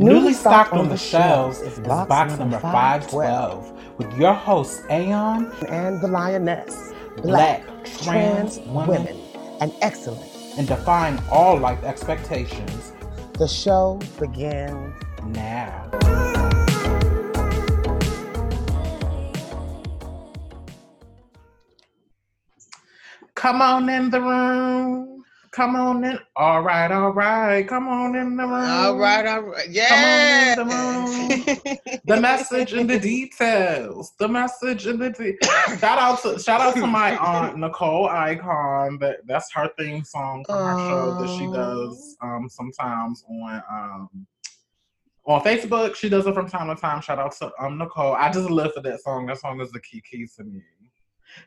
Newly stocked on the shelves is box number 512 with your hosts Aeon and the Lioness, Black, trans women, and excellent. and defying all life expectations The show begins. now. Come on in the room. Come on in. All right, all right. Come on in the room. All right, all right. Come Yeah. on in the The message and the details. The message and the de- shout out to shout out to my aunt Nicole Icon. That that's her theme song from her show that she does um sometimes on um on Facebook. She does it from time to time. Shout out to um Nicole. I just live for that song. That song is the key key to me.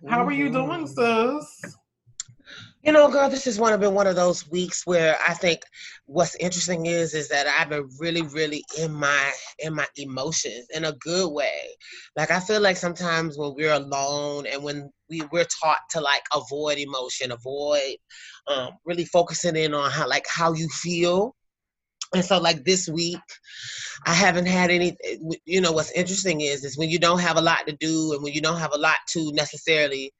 How are you doing, sis? You know, girl, this has one been one of those weeks where I think what's interesting is is that I've been really, really in my in my emotions in a good way. Like I feel like sometimes when we're alone and when we we're taught to like avoid emotion, avoid um, really focusing in on how like how you feel. And so, like this week, I haven't had any. You know, what's interesting is is when you don't have a lot to do and when you don't have a lot to necessarily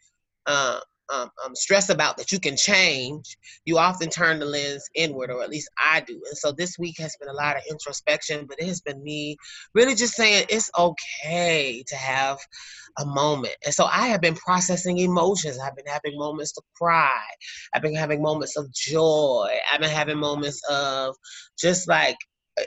uh, um, um, stress about that you can change, you often turn the lens inward, or at least I do. And so this week has been a lot of introspection, but it has been me really just saying it's okay to have a moment. And so I have been processing emotions. I've been having moments to cry. I've been having moments of joy. I've been having moments of just like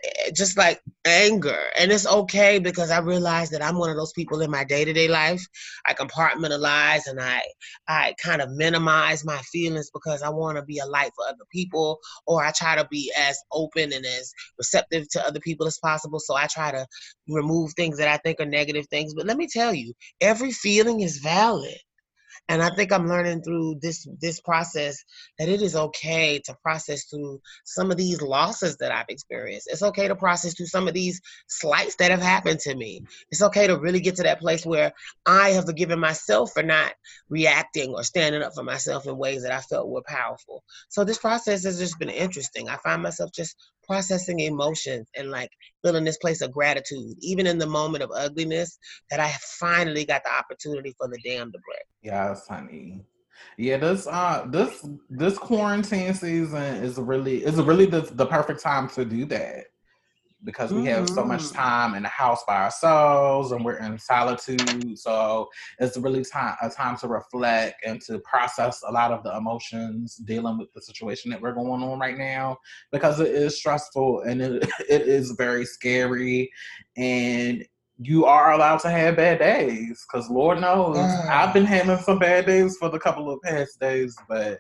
Eh, just like anger. And it's okay because i realize that i'm one of those people in my day-to-day life. I compartmentalize and i i kind of minimize my feelings because i want to be a light for other people or i try to be as open and as receptive to other people as possible. So i try to remove things that i think are negative things. But let me tell you every feeling is valid and i think i'm learning through this this process that it is okay to process through some of these losses that i've experienced. It's okay to process through some of these slights that have happened to me. It's okay to really get to that place where i have forgiven myself for not reacting or standing up for myself in ways that i felt were powerful. So this process has just been interesting. I find myself just processing emotions and like feeling this place of gratitude even in the moment of ugliness that i finally got the opportunity for the dam to break Yes, honey. Yeah, this uh this this quarantine season is really is really the, the perfect time to do that because we have so much Mhm. time in the house by ourselves and we're in solitude. So it's really time a time to reflect and to process a lot of the emotions dealing with the situation that we're going on right now because it is stressful and it, it is very scary and you are allowed to have bad days because Lord knows Mm. I've been having some bad days for the couple of past days, but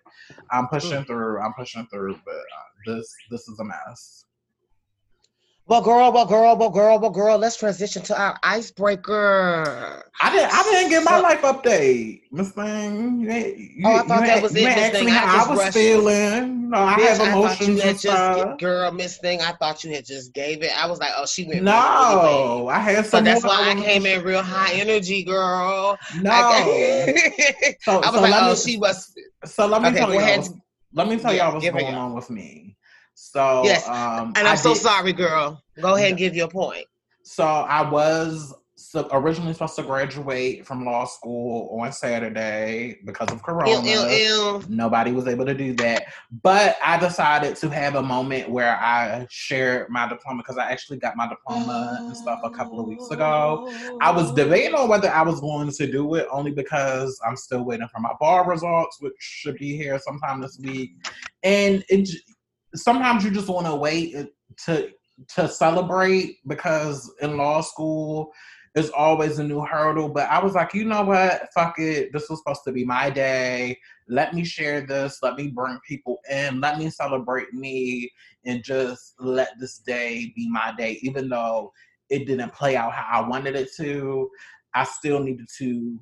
I'm pushing through. I'm pushing through, but uh, this this is a mess. Well girl well girl well girl well girl let's transition to our icebreaker I didn't I didn't get my life update, Miss Thing. You, you, Oh, I you thought that was you it, Miss asked Thing. me I I was feeling. You I Bitch, have I thought emotions you had and just stuff. girl miss thing i thought you had just gave it i was like oh she went No, I had late. so that's why i came in real high energy girl No. I, So, I was so like oh me, she was So let me Okay, tell what's- Let me tell Yeah, y'all what's going on with me. So Yes, um, and i'm so sorry girl go ahead and give your point So I was so originally supposed to graduate from law school on Saturday because of Corona. ew, ew, ew. Nobody was able to do that. But I decided to have a moment where I shared my diploma because I actually got my diploma and stuff a couple of weeks ago. I was debating on whether I was going to do it only because I'm still waiting for my bar results, which should be here sometime this week. And it sometimes you just want to wait uh, to to celebrate because in law school it's always a new hurdle. But I was like, you know what? Fuck it. This was supposed to be my day. Let me share this. Let me bring people in. Let me celebrate me and just let this day be my day, even though it didn't play out how I wanted it to. I still needed to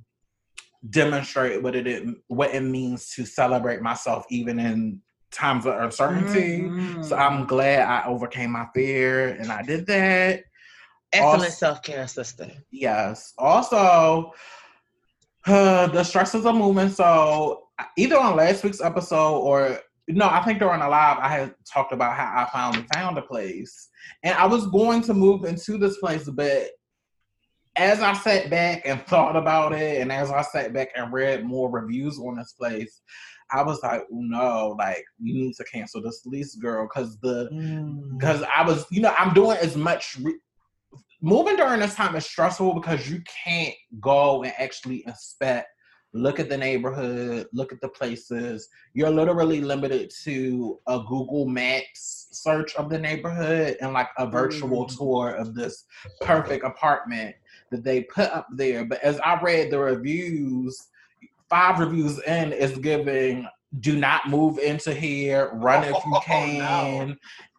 demonstrate what it what it means to celebrate myself even in times of uncertainty. Mhm. So I'm glad I overcame my fear and I did that. excellent also- self-care sister Yes. Also, uh, the stresses of movement. So either on last week's episode or no, I think during a live I had talked about how I finally found a place, and I was going to move into this place, but as I sat back and thought about it, and as I sat back and read more reviews on this place, I was like, no, like you need to cancel this lease, girl, because the because mm. I was, you know, I'm doing as much. Re- moving during this time is stressful because you can't go and actually inspect look at the neighborhood, look at the places. You're literally limited to a Google Maps search of the neighborhood and like a virtual mm. tour of this perfect apartment that they put up there. But as I read the reviews, five reviews in is giving do not move into here, run if you can. Oh, no.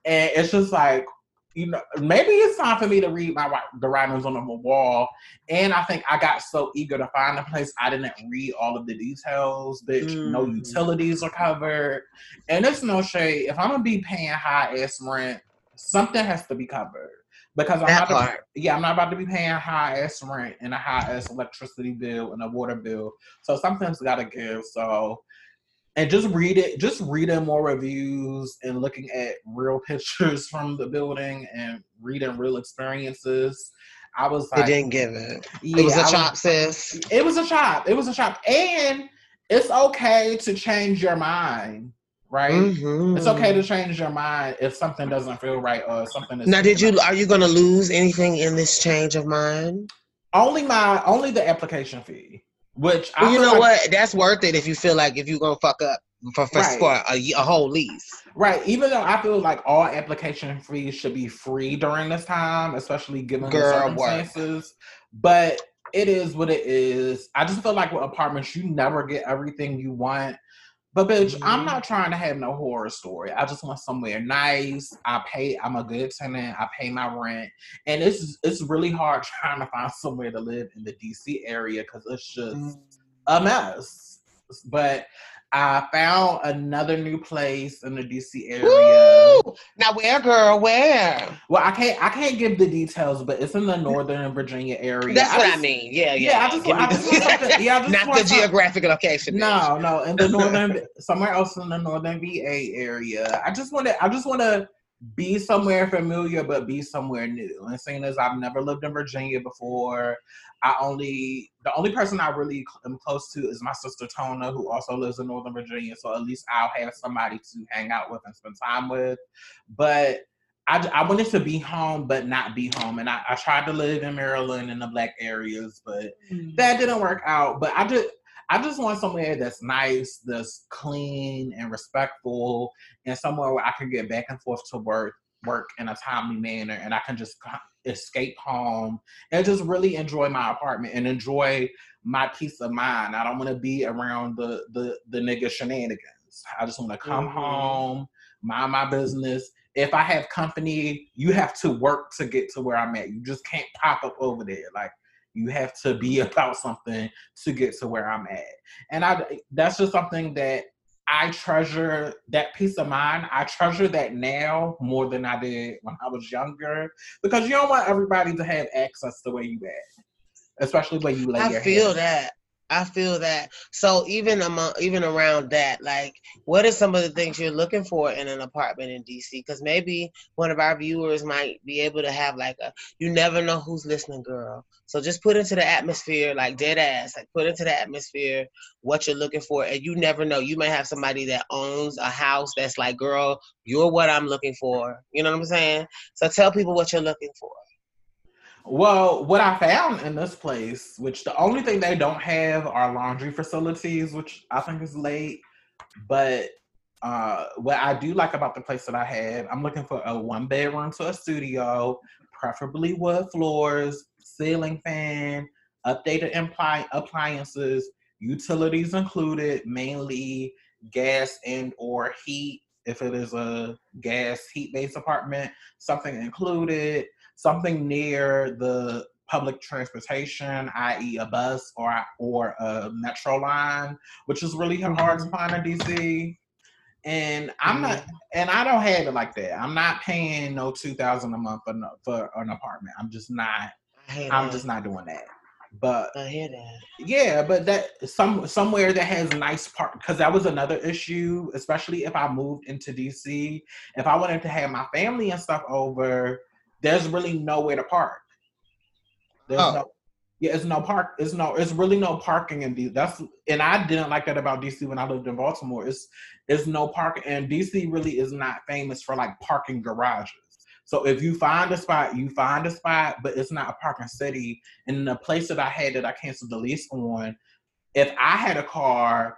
And it's just like, you know, maybe it's time for me to read my the writings on the wall. And I think I got so eager to find a place, I didn't read all of the details. Bitch, mm. no utilities are covered, and it's no shade. If I'm gonna be paying high ass rent, something has to be covered because I'm that not part. To, yeah, I'm not about to be paying high ass rent and a high ass electricity bill and a water bill. So something's got to give. So and just read it just reading more reviews and looking at real pictures from the building and reading real experiences i was like it didn't give it yeah, it was a chop sis it was a chop it was a chop and it's okay to change your mind right mm-hmm. it's okay to change your mind if something doesn't feel right or something is now did you are you going to lose anything in this change of mind only my only the application fee which well, you know like, what? That's worth it if you feel like if you're gonna fuck up for for, right. for a, a, whole lease. Right. Even though I feel like all application fees should be free during this time, especially given Girl, the circumstances. Work. But it is what it is. I just feel like with apartments, you never get everything you want. But bitch, mm-hmm. I'm not trying to have no horror story. I just want somewhere nice. I pay. I'm a good tenant. I pay my rent, and it's it's really hard trying to find somewhere to live in the DC area because it's just mm-hmm. a mess. But I found another new place in the DC area. Woo! Now where, girl? Where? Well, I can't I can't give the details, but it's in the Northern Virginia area. That's I what just, I mean. Yeah, yeah. Yeah, I just, I just want yeah, I just not the geographic location. No, no, in the northern somewhere else in the northern VA area. I just want to I just want to be somewhere familiar, but be somewhere new. And seeing as I've never lived in Virginia before, I only the only person I really am close to is my sister Tona, who also lives in Northern Virginia. So at least I'll have somebody to hang out with and spend time with. But I, I wanted to be home, but not be home. And I, I tried to live in Maryland in the black areas, but mm-hmm. that didn't work out. But I just I just want somewhere that's nice, that's clean and respectful, and somewhere where I can get back and forth to work work in a timely manner and I can just escape home and just really enjoy my apartment and enjoy my peace of mind. I don't want to be around the the the nigga shenanigans. I just want to come mm-hmm. home, mind my business. If I have company, you have to work to get to where I'm at. You just can't pop up over there. Like you have to be about something to get to where I'm at. And I that's just something that I treasure that peace of mind. I treasure that now more than I did when I was younger because you don't want everybody to have access to where you at, especially when you lay I feel head. that. I feel that. So even among even around that, like, what are some of the things you're looking for in an apartment in DC? Because maybe one of our viewers might be able to have like a. You never know who's listening, girl. So just put into the atmosphere, like dead ass, like put into the atmosphere what you're looking for, and you never know. You may have somebody that owns a house that's like, girl, you're what I'm looking for. You know what I'm saying? So tell people what you're looking for. Well, what I found in this place, which the only thing they don't have are laundry facilities, which I think is late. But uh, what I do like about the place that I have, I'm looking for a one bedroom to a studio, preferably wood floors, ceiling fan, updated impli- appliances, utilities included, mainly gas and or heat. If it is a gas heat based apartment, something included something near the public transportation, i.e., a bus or or a metro line, which is really hard to find in DC. And I'm not, mm-hmm. and I don't have it like that. I'm not paying no two thousand a month for, for an apartment. I'm just not. I'm just not doing that. But I hear that. yeah, but that some somewhere that has nice park because that was another issue, especially if I moved into DC. If I wanted to have my family and stuff over, there's really nowhere to park. There's Oh. no yeah, it's no park. It's no. It's really no parking in DC. That's and I didn't like that about DC when I lived in Baltimore. It's it's no parking, and DC really is not famous for like parking garages. So if you find a spot, you find a spot, but it's not a parking city. And the place that I had that I canceled the lease on, if I had a car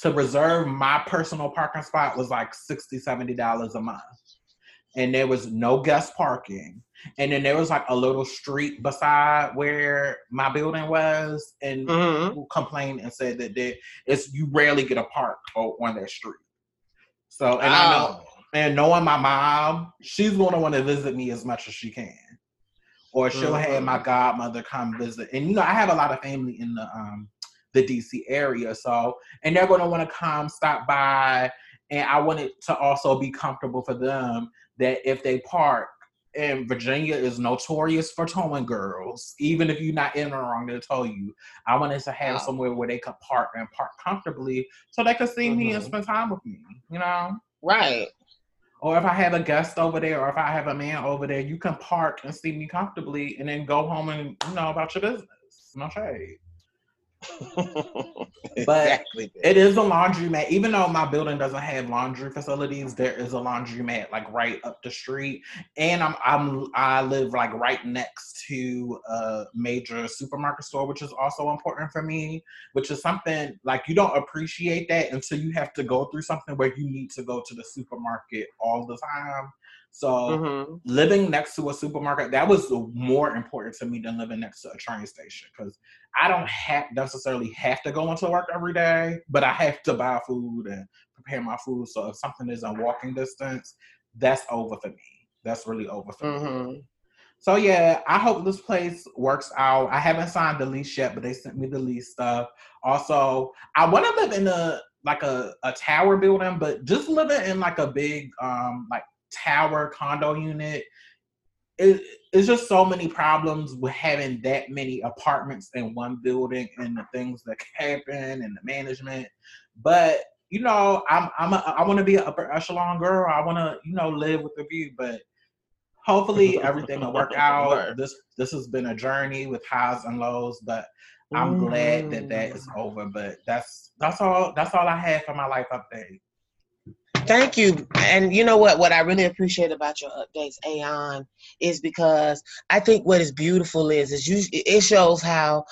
to reserve my personal parking spot was like 60 70 dollars a month, and there was no guest parking. And then there was like a little street beside where my building was, and Mhm. people complained and said that there, it's you rarely get a park on that street. So and I know Oh. and knowing my mom, she's gonna want to visit me as much as she can. Or she'll have my godmother come visit. And you know, I have a lot of family in the um the DC area. So and they're gonna want to come stop by. And I want it to also be comfortable for them that if they park and Virginia is notorious for towing girls, even if you're not in or wrong, they'll tow you. I wanted to have Wow. somewhere where they could park and park comfortably so they could see me and Mhm. spend time with me, you know? Right. Or if I have a guest over there, or if I have a man over there, you can park and see me comfortably, and then go home and you know about your business. No shade. exactly. It is a laundromat, even though my building doesn't have laundry facilities. There is a laundromat like right up the street, and I'm I'm I live like right next to a major supermarket store, which is also important for me. Which is something like you don't appreciate that until you have to go through something where you need to go to the supermarket all the time. So Mhm. living next to a supermarket that was more important to me than living next to a train station because i don't have necessarily have to go into work every day but i have to buy food and prepare my food. So if something is in walking distance that's over for me. That's really over for me. Mhm. so yeah i hope this place works out. I haven't signed the lease yet but they sent me the lease stuff. Also i want to live in a like a, a tower building but just living in like a big um like tower condo unit it, it's just so many problems with having that many apartments in one building and the things that happen and the management. But you know i'm i'm a, i want to be an upper echelon girl. I want to you know live with the view. But hopefully everything will work out. This this has been a journey with highs and lows but i'm glad that that is Mm. over. But that's that's all that's all i had for my life update Thank you. And you know what? What I really appreciate about your updates, Aon, is because I think what is beautiful is is you it shows how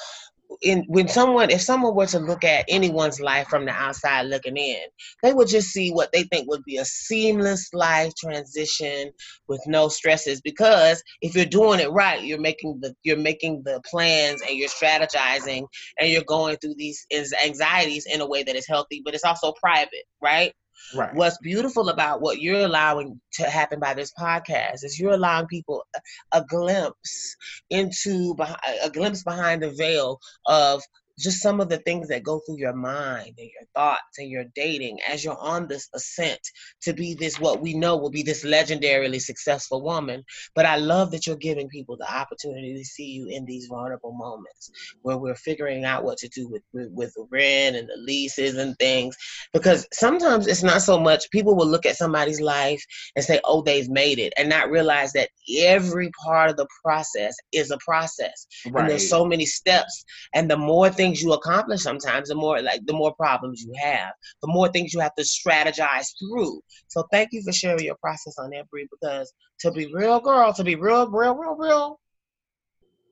in when someone if someone were to look at anyone's life from the outside looking in, they would just see what they think would be a seamless life transition with no stresses. Because if you're doing it right, you're making the you're making the plans and you're strategizing and you're going through these anxieties in a way that is healthy, but it's also private, right? Right. What's beautiful about what you're allowing to happen by this podcast is you're allowing people a, a glimpse into a glimpse behind the veil of just some of the things that go through your mind and your thoughts and your dating as you're on this ascent to be this what we know will be this legendarily successful woman. But i love that you're giving people the opportunity to see you in these vulnerable moments where we're figuring out what to do with with, with rent and the leases and things. Because sometimes it's not so much people will look at somebody's life and say oh they've made it and not realize that every part of the process is a process. And there's so many steps. And the more things you accomplish sometimes the more like the more problems you have the more things you have to strategize through. So thank you for sharing your process on that Bree, because to be real girl to be real real real real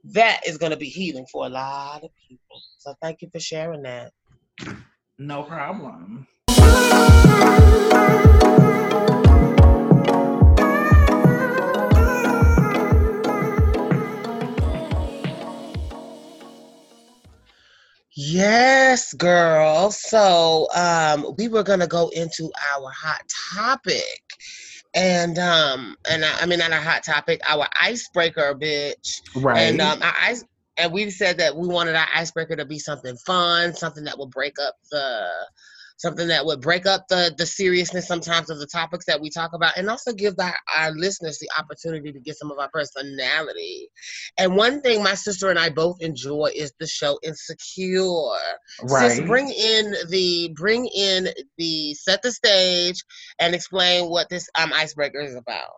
that is going to be healing for a lot of people. So thank you for sharing that. No problem Yes, girl. So um we were gonna go into our hot topic. And um and I, I mean not our hot topic, our icebreaker, bitch. right And um our ice and we said that we wanted our icebreaker to be something fun, something that will break up the something that would break up the the seriousness sometimes of the topics that we talk about, and also give our, our listeners the opportunity to get some of our personality. And one thing my sister and I both enjoy is the show Insecure. Right. Sis, bring in the bring in the set the stage and explain what this um icebreaker is about.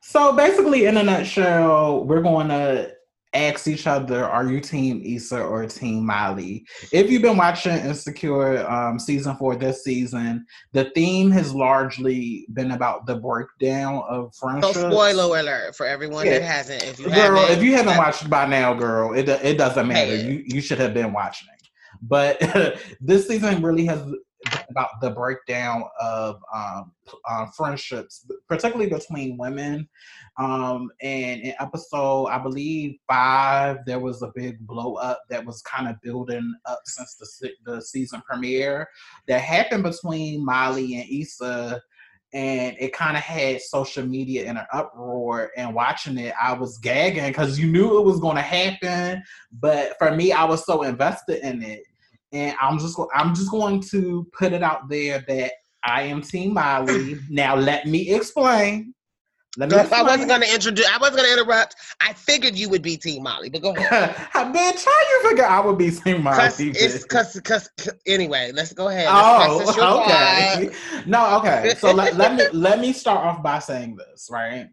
So basically, in a nutshell, we're going to ask each other, are you team Issa or team Molly? If you've been watching Insecure um, season four this season, the theme has largely been about the breakdown of friendships. So spoiler alert for everyone Yeah. that hasn't. If you girl, haven't, if you haven't watched by now, girl, it it doesn't matter. Hey. You you should have been watching. But this season really has about the breakdown of um, uh, friendships, particularly between women. Um, and in episode, I believe five, there was a big blow up that was kind of building up since the the season premiere that happened between Molly and Issa and it kind of had social media in an uproar and watching it i was gagging because you knew it was going to happen but for me i was so invested in it and i'm just i'm just going to put it out there that i am team molly now let me explain let me if I wasn't gonna introduce, I wasn't gonna interrupt. I figured you would be Team Molly, but go ahead. bitch how you figure i would be team molly Cause it's bitch? cause cause anyway. Let's go ahead. Let's Oh, okay. No, okay. So let, let me let me start off by saying this, right?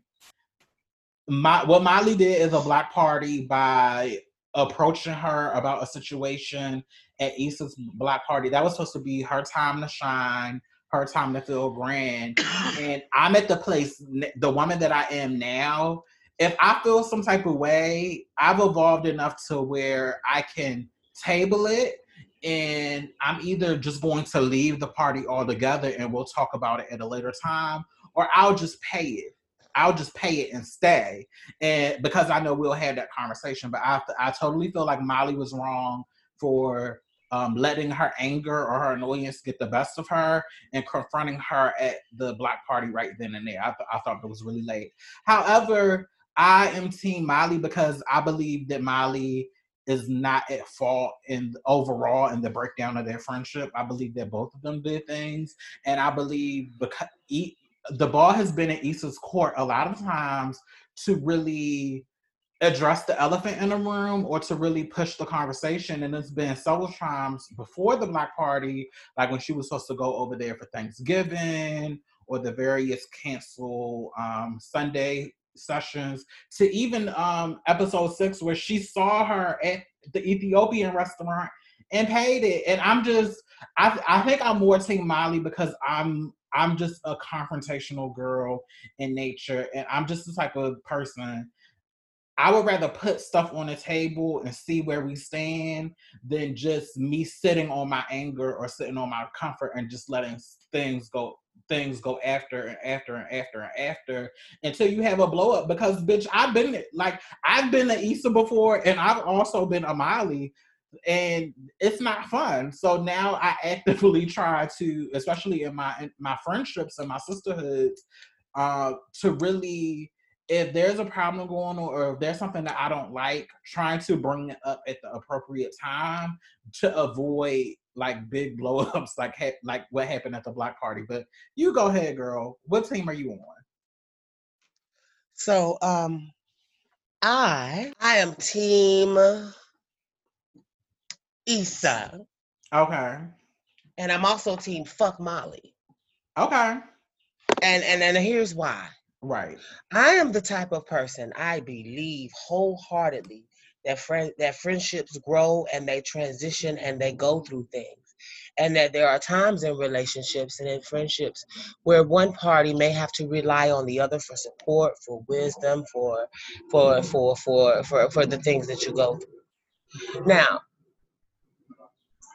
My what Molly did is a block party by approaching her about a situation at Issa's block party. That was supposed to be her time to shine, her time to feel grand. And I'm at the place, the woman that I am now. If I feel some type of way, I've evolved enough to where I can table it and I'm either just going to leave the party altogether and we'll talk about it at a later time, or I'll just pay it. I'll just pay it and stay, and because I know we'll have that conversation. But I, I totally feel like Molly was wrong for um, letting her anger or her annoyance get the best of her and confronting her at the block party right then and there. I, th- I thought it was really late. However, I am Team Molly because I believe that Molly is not at fault in overall in the breakdown of their friendship. I believe that both of them did things, and I believe because the ball has been in Issa's court a lot of times to really address the elephant in the room or to really push the conversation. And it's been several times before the Block Party, like when she was supposed to go over there for Thanksgiving or the various cancel um, Sunday sessions to even um, episode six where she saw her at the Ethiopian restaurant and paid it. And I'm just, I, I think I'm more Team Molly because I'm I'm just a confrontational girl in nature, and I'm just the type of person. I would rather put stuff on the table and see where we stand than just me sitting on my anger or sitting on my comfort and just letting things go things go after and after and after and after until you have a blow up because bitch I've been like I've been a Issa before and I've also been a Molly and it's not fun. So now I actively try to, especially in my in my friendships and my sisterhoods, uh, to really, if there's a problem going on or if there's something that I don't like, trying to bring it up at the appropriate time to avoid like big blow-ups like ha- like what happened at the block party. But you go ahead, girl. What team are you on? So um I I am team Issa. Okay. And I'm also team fuck Molly. Okay. And and and here's why. Right. I am the type of person I believe wholeheartedly that friend that friendships grow and they transition and they go through things. And that there are times in relationships and in friendships where one party may have to rely on the other for support, for wisdom, for for for for for, for the things that you go through. Now,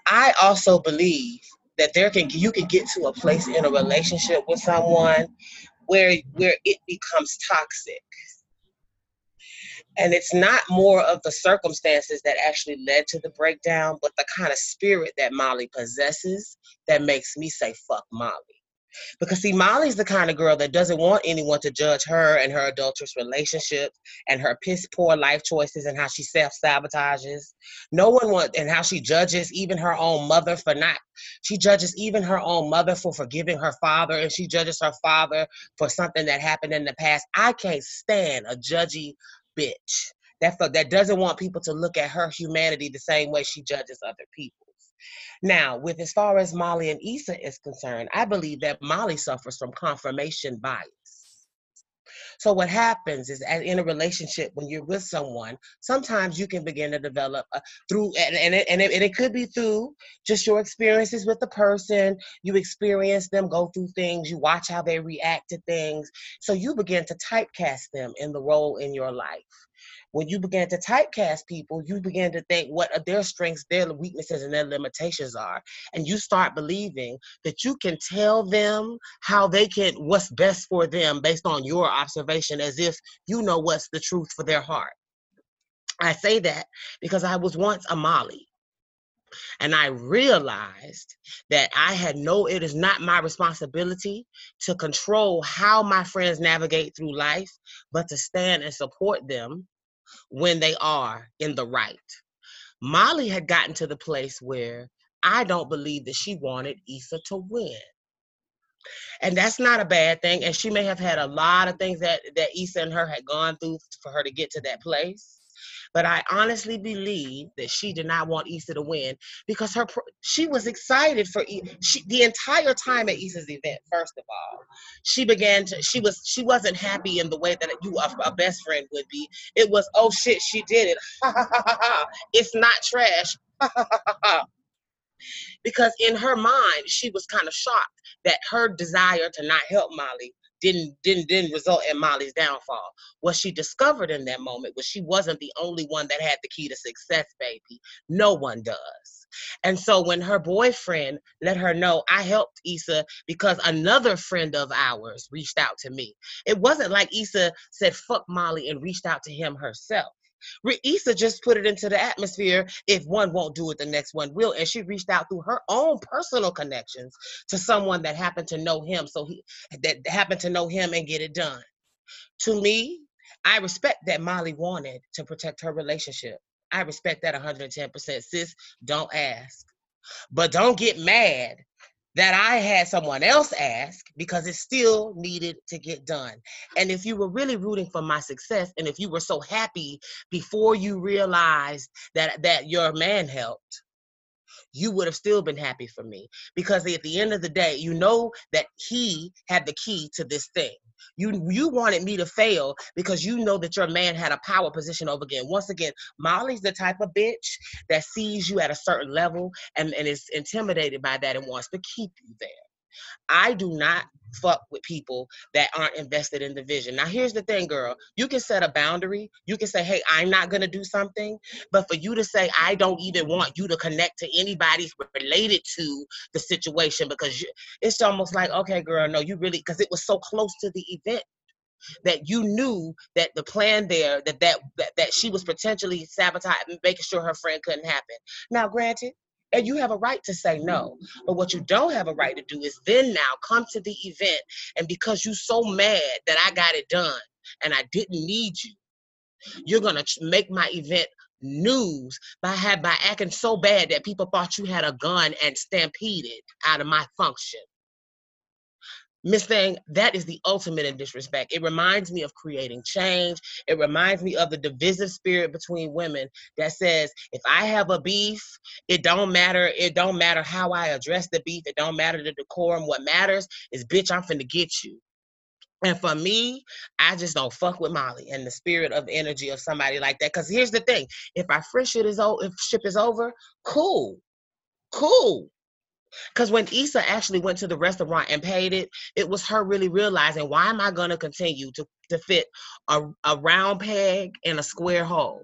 I also believe that there can you can get to a place in a relationship with someone where where it becomes toxic. And it's not more of the circumstances that actually led to the breakdown but the kind of spirit that molly possesses that makes me say fuck molly Because see, Molly's the kind of girl that doesn't want anyone to judge her and her adulterous relationships and her piss poor life choices and how she self sabotages. No one wants and how she judges even her own mother for not. She judges even her own mother for forgiving her father, and she judges her father for something that happened in the past. I can't stand a judgy bitch that that doesn't want people to look at her humanity the same way she judges other people. Now, with as far as Molly and Issa is concerned, I believe that Molly suffers from confirmation bias. So what happens is in a relationship when you're with someone, sometimes you can begin to develop uh, through and, and, it, and, it, and it could be through just your experiences with the person. You experience them go through things. You watch how they react to things. So you begin to typecast them in the role in your life when you begin to typecast people, you begin to think what are their strengths, their weaknesses, and their limitations are. And you start believing that you can tell them how they can, what's best for them based on your observation, as if you know what's the truth for their heart. I say that because I was once a Molly. And I realized that I had no, it is not my responsibility to control how my friends navigate through life, but to stand and support them when they are in the right. Molly had gotten to the place where I don't believe that she wanted Issa to win. And that's not a bad thing. And she may have had a lot of things that, that Issa and her had gone through for her to get to that place. But I honestly believe that she did not want Issa to win because her she was excited for the entire time at Issa's event. First of all, she began to she was she wasn't happy in the way that you a, a best friend would be. It was oh shit she did it. it's not trash. because in her mind she was kind of shocked that her desire to not help Molly didn't didn't didn't result in Molly's downfall. What she discovered in that moment was she wasn't the only one that had the key to success, baby. No one does. And so when her boyfriend let her know, I helped Issa because another friend of ours reached out to me. It wasn't like Issa said fuck Molly and reached out to him herself. Issa just put it into the atmosphere. If one won't do it, the next one will. And she reached out through her own personal connections to someone that happened to know him. So he that happened to know him and get it done. To me, I respect that Molly wanted to protect her relationship. I respect that 110%. Sis, don't ask. But don't get mad that I had someone else ask because it still needed to get done. And if you were really rooting for my success, and if you were so happy before you realized that that your man helped, you would have still been happy for me because at the end of the day, you know that he had the key to this thing. You you wanted me to fail because you know that your man had a power position over again. Once again, Molly's the type of bitch that sees you at a certain level and, and is intimidated by that and wants to keep you there. I do not fuck with people that aren't invested in the vision. Now, here's the thing, girl. You can set a boundary. You can say, hey, I'm not going to do something. But for you to say, I don't even want you to connect to anybody related to the situation because you, it's almost like, okay, girl, no, you really, because it was so close to the event that you knew that the plan there that that that, that she was potentially sabotaging making sure her friend couldn't happen now granted and you have a right to say no. But what you don't have a right to do is then now come to the event and because you're so mad that I got it done and I didn't need you, you're gonna make my event news by by acting so bad that people thought you had a gun and stampeded out of my function. Miss Thing, that is the ultimate in disrespect. It reminds me of creating change. It reminds me of the divisive spirit between women that says, if I have a beef, it don't matter. It don't matter how I address the beef. It don't matter the decorum. What matters is, bitch, I'm finna get you. And for me, I just don't fuck with Molly and the spirit of energy of somebody like that. Cause here's the thing: if our friendship is over, if ship is over, cool, cool. Because when Issa actually went to the restaurant and paid it, it was her really realizing why am I going to continue to, to fit a, a round peg in a square hole?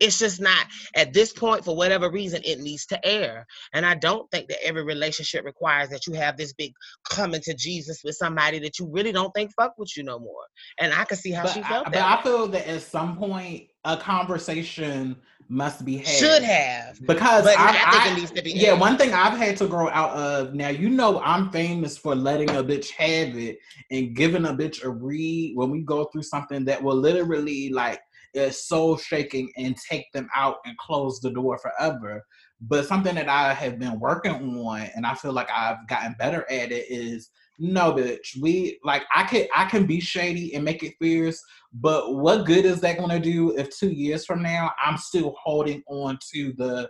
It's just not at this point, for whatever reason, it needs to air. And I don't think that every relationship requires that you have this big coming to Jesus with somebody that you really don't think fuck with you no more. And I can see how but she felt. I, but I feel that at some point a conversation must be had. Should have. Because I, I think it needs to be Yeah, had. one thing I've had to grow out of now, you know, I'm famous for letting a bitch have it and giving a bitch a read when we go through something that will literally like is soul shaking and take them out and close the door forever. But something that I have been working on and I feel like I've gotten better at it is no bitch. We like I can I can be shady and make it fierce, but what good is that gonna do if two years from now I'm still holding on to the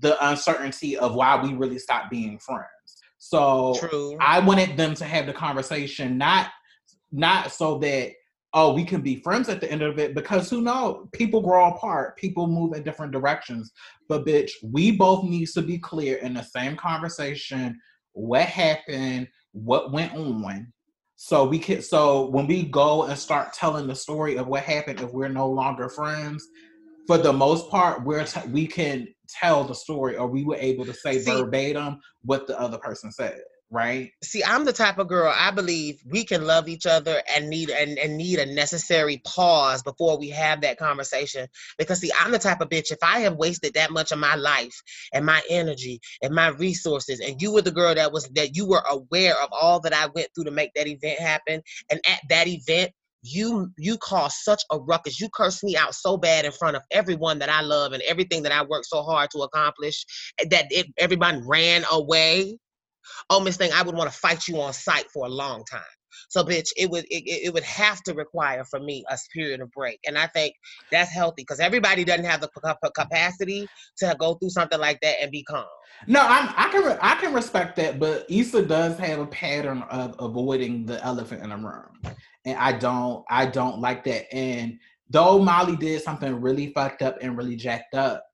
the uncertainty of why we really stopped being friends. So True. I wanted them to have the conversation, not not so that oh we can be friends at the end of it because who knows people grow apart people move in different directions but bitch we both need to be clear in the same conversation what happened what went on. So we can so when we go and start telling the story of what happened if we're no longer friends for the most part we're t- we can tell the story or we were able to say See- verbatim what the other person said right? See i'm the type of girl i believe we can love each other and need and, and need a necessary pause before we have that conversation. Because see i'm the type of bitch if i have wasted that much of my life and my energy and my resources and you were the girl that was that you were aware of all that i went through to make that event happen and at that event you you caused such a ruckus. You cursed me out so bad in front of everyone that i love and everything that i worked so hard to accomplish eh, that it, everybody ran away oh miss thing i would want to fight you on sight for a long time so bitch it would it, it would have to require for me a period of break and i think that's healthy because everybody doesn't have the ca- ca- capacity to go through something like that and be calm No, I'm, I can re- I can respect that, but Issa does have a pattern of avoiding the elephant in the room, and I don't I don't like that. And though Molly did something really fucked up and really jacked up,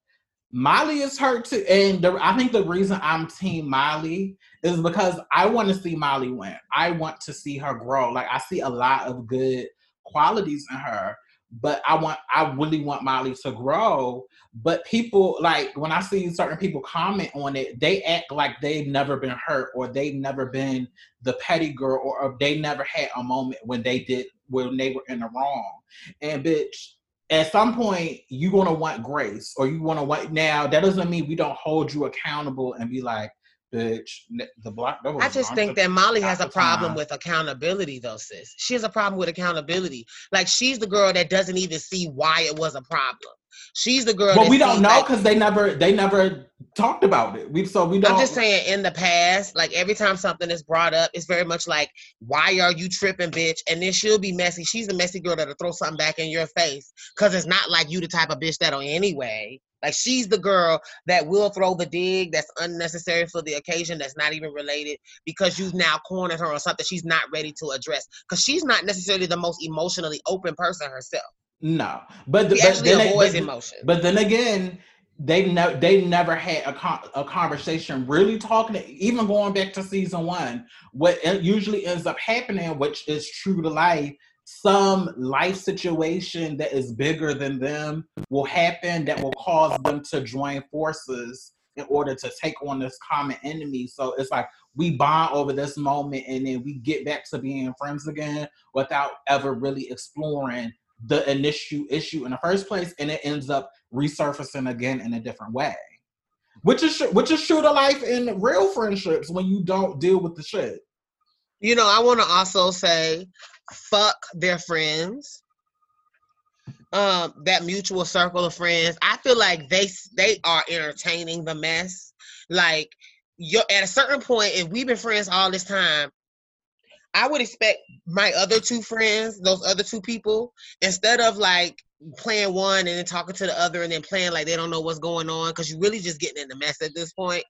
Molly is hurt too. And the, I think the reason I'm Team Molly is because I want to see Molly win. I want to see her grow. Like I see a lot of good qualities in her, but I want I really want Molly to grow. But people like when I see certain people comment on it, they act like they've never been hurt or they've never been the petty girl or, or they never had a moment when they did when they were in the wrong. And bitch, at some point you're gonna want grace or you wanna want now that doesn't mean we don't hold you accountable and be like, bitch, the that I just think that Molly has a problem time. with accountability, though, sis. She has a problem with accountability. Like she's the girl that doesn't even see why it was a problem. She's the girl. but we don't know because they never they never talked about it. We so we don't I'm just saying, in the past, like every time something is brought up, it's very much like, "Why are you tripping, bitch?" And then she'll be messy. She's the messy girl that'll throw something back in your face because it's not like you the type of bitch that'll anyway. Like she's the girl that will throw the dig that's unnecessary for the occasion, that's not even related, because you've now cornered her on something she's not ready to address. Because she's not necessarily the most emotionally open person herself. No, but, the, but then avoids but, emotion. But then again, they ne- they never had a con- a conversation really talking. even going back to season one, what uh, usually ends up happening, which is true to life, some life situation that is bigger than them will happen that will cause them to join forces in order to take on this common enemy. So it's like we bond over this moment and then we get back to being friends again without ever really exploring the initial issue in the first place, and it ends up resurfacing again in a different way. Which is which is true to life in real friendships when you don't deal with the shit. You know, I want to also say, fuck their friends. Um, that mutual circle of friends. I feel like they they are entertaining the mess. Like you're at a certain point, if we've been friends all this time, I would expect my other two friends, those other two people, instead of like playing one and then talking to the other and then playing like they don't know what's going on, because you're really just getting in the mess at this point.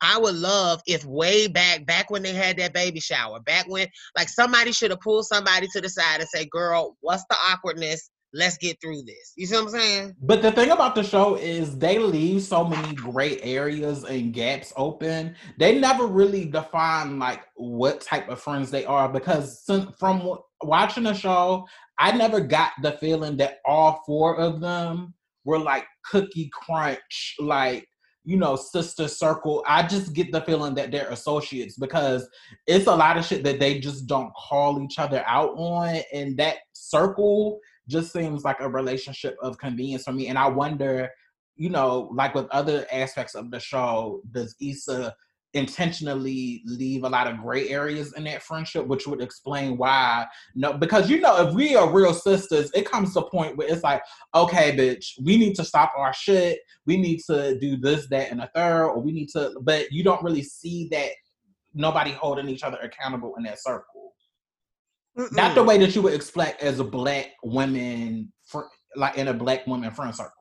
I would love if way back, back when they had that baby shower, back when like somebody should have pulled somebody to the side and say, "Girl, what's the awkwardness? Let's get through this." You see what I'm saying? But the thing about the show is they leave so many gray areas and gaps open. They never really define like what type of friends they are because from watching the show, I never got the feeling that all four of them were like cookie crunch, like you know, sister circle. I just get the feeling that they're associates because it's a lot of shit that they just don't call each other out on. And that circle just seems like a relationship of convenience for me. And I wonder, you know, like with other aspects of the show, does Issa intentionally leave a lot of gray areas in that friendship, which would explain why. No, because you know, if we are real sisters, it comes to a point where it's like, okay, bitch, we need to stop our shit. We need to do this, that, and a third, or we need to. But you don't really see that nobody holding each other accountable in that circle. Mm-mm. Not the way that you would expect as a black women, fr- like in a black woman friend circle.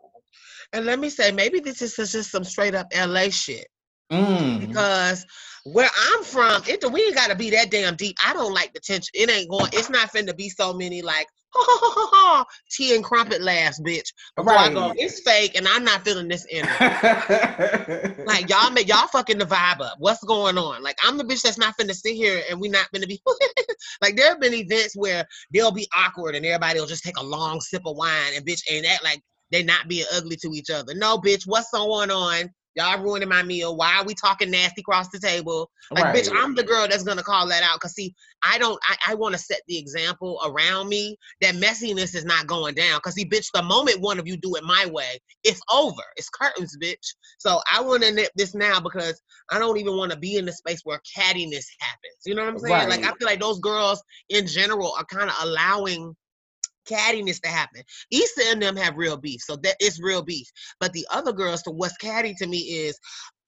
And let me say, maybe this is just some straight up LA shit. Mm. Because where I'm from, it we ain't gotta be that damn deep. I don't like the tension. It ain't going. It's not finna be so many like ha ha ha ha tea and crumpet laughs, bitch. Before right. I go, it's fake, and I'm not feeling this energy. like y'all make y'all fucking the vibe up. What's going on? Like I'm the bitch that's not finna sit here, and we not finna be like. There have been events where they'll be awkward, and everybody will just take a long sip of wine, and bitch ain't that like they not being ugly to each other. No, bitch, what's going on? Y'all ruining my meal. Why are we talking nasty across the table? Like, right. bitch, I'm the girl that's gonna call that out. Cause see, I don't I, I wanna set the example around me that messiness is not going down. Cause see, bitch, the moment one of you do it my way, it's over. It's curtains, bitch. So I wanna nip this now because I don't even wanna be in the space where cattiness happens. You know what I'm saying? Right. Like I feel like those girls in general are kind of allowing cattiness to happen. Issa and them have real beef, so that is real beef. But the other girls, so what's catty to me is,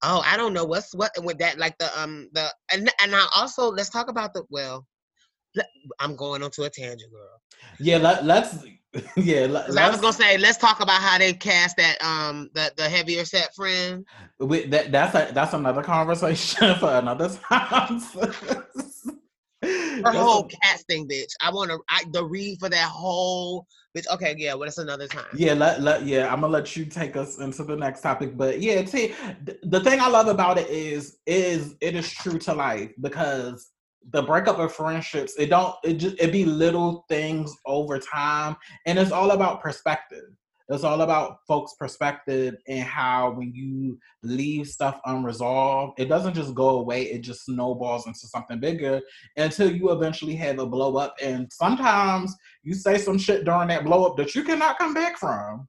oh, I don't know what's what with that, like the um the and and I also let's talk about the well. I'm going on to a tangent, girl. Yeah, let, let's. Yeah, let, I was gonna say let's talk about how they cast that um the the heavier set friend. With that, that's a, that's another conversation for another time. Her whole casting, bitch. I want to I the read for that whole bitch. Okay, yeah, well, that's another time. Yeah, let, let yeah, I'm gonna let you take us into the next topic. But yeah, see, the thing I love about it is is it is true to life because the breakup of friendships, it don't it just it be little things over time, and it's all about perspective. It's all about folks' perspective and how when you leave stuff unresolved, it doesn't just go away, it just snowballs into something bigger until you eventually have a blow up. And sometimes you say some shit during that blow up that you cannot come back from.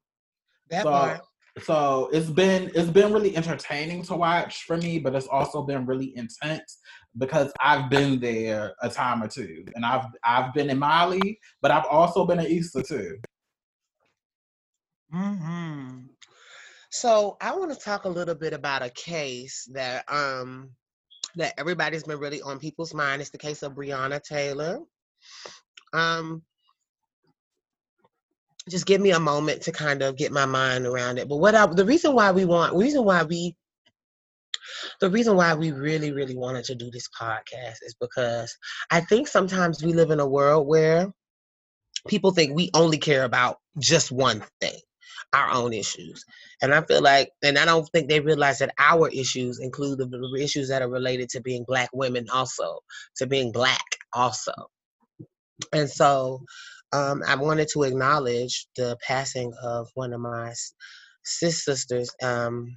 That so, part. So it's been it's been really entertaining to watch for me, but it's also been really intense because I've been there a time or two, and I've I've been in Molly, but I've also been in Issa too. Mm-hmm. So I want to talk a little bit about a case that um that everybody's been really on people's mind. It's the case of Breonna Taylor. Um, just give me a moment to kind of get my mind around it. But what I, the reason why we want, reason why we, the reason why we really, really wanted to do this podcast is because I think sometimes we live in a world where people think we only care about just one thing our own issues. And I feel like, and I don't think they realize that our issues include the issues that are related to being Black women, also, to being Black, also. And so um, I wanted to acknowledge the passing of one of my sis sisters. Um,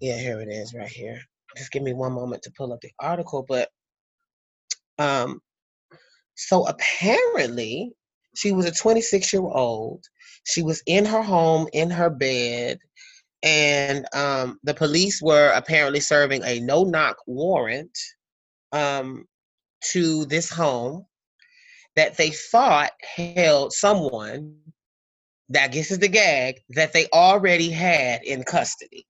yeah, here it is right here. Just give me one moment to pull up the article. But um, so apparently, she was a 26 year old. She was in her home, in her bed, and um, the police were apparently serving a no knock warrant um, to this home that they thought held someone that I guess is the gag that they already had in custody.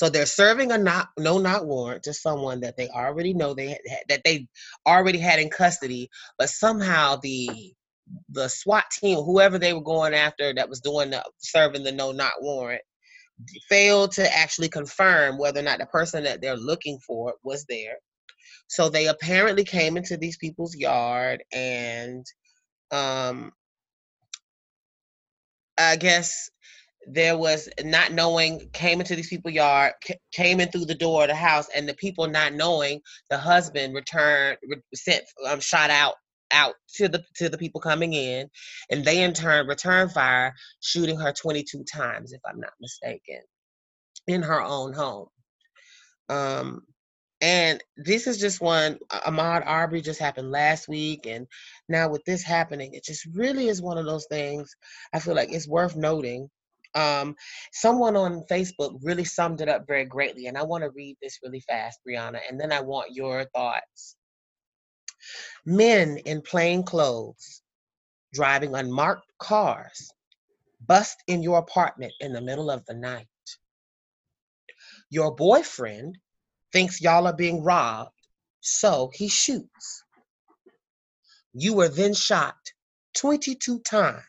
So they're serving a not, no not warrant to someone that they already know they had, that they already had in custody, but somehow the the SWAT team, whoever they were going after that was doing the serving the no not warrant, failed to actually confirm whether or not the person that they're looking for was there. So they apparently came into these people's yard and um I guess there was not knowing came into these people's yard came in through the door of the house and the people not knowing the husband returned sent um, shot out out to the to the people coming in and they in turn return fire shooting her 22 times if i'm not mistaken in her own home um And this is just one. Ahmaud Arbery just happened last week, and now with this happening, it just really is one of those things. I feel like it's worth noting. Um, someone on Facebook really summed it up very greatly, and I want to read this really fast, Brianna, and then I want your thoughts. Men in plain clothes driving unmarked cars bust in your apartment in the middle of the night. Your boyfriend thinks y'all are being robbed, so he shoots. You were then shot 22 times,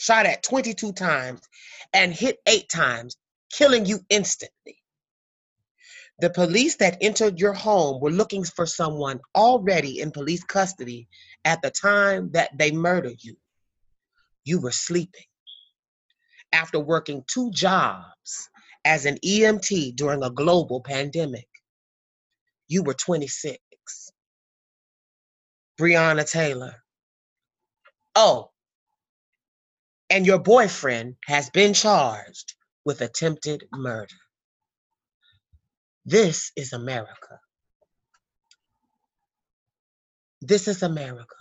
shot at 22 times, and hit eight times, killing you instantly. The police that entered your home were looking for someone already in police custody at the time that they murdered you. You were sleeping. After working two jobs as an EMT during a global pandemic. You were 26. Breonna Taylor. Oh, and your boyfriend has been charged with attempted murder. This is America. This is America.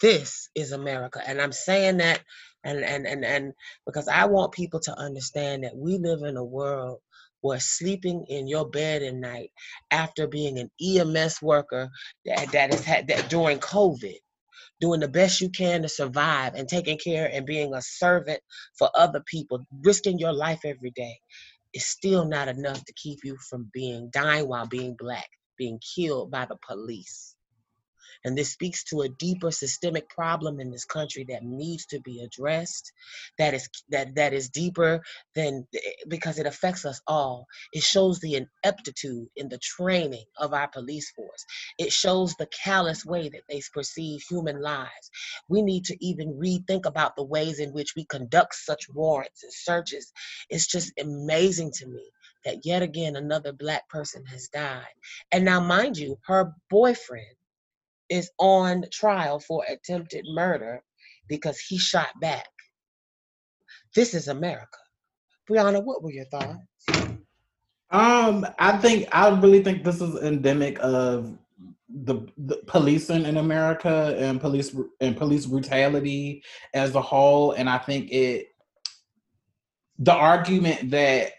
This is America. And I'm saying that and and and and because I want people to understand that we live in a world where sleeping in your bed at night after being an EMS worker that, that has had that during COVID, doing the best you can to survive and taking care and being a servant for other people, risking your life every day, is still not enough to keep you from being dying while being black, being killed by the police. And this speaks to a deeper systemic problem in this country that needs to be addressed, that is that that is deeper than eh, because it affects us all. It shows the ineptitude in the training of our police force. It shows the callous way that they perceive human lives. We need to even rethink about the ways in which we conduct such warrants and searches. It's just amazing to me that yet again another black person has died. And now, mind you, her boyfriend is on trial for attempted murder because he shot back. This is America. Brianna, what were your thoughts? Um, I think I really think this is endemic of the, the policing in America and police and police brutality as a whole. And I think it the argument that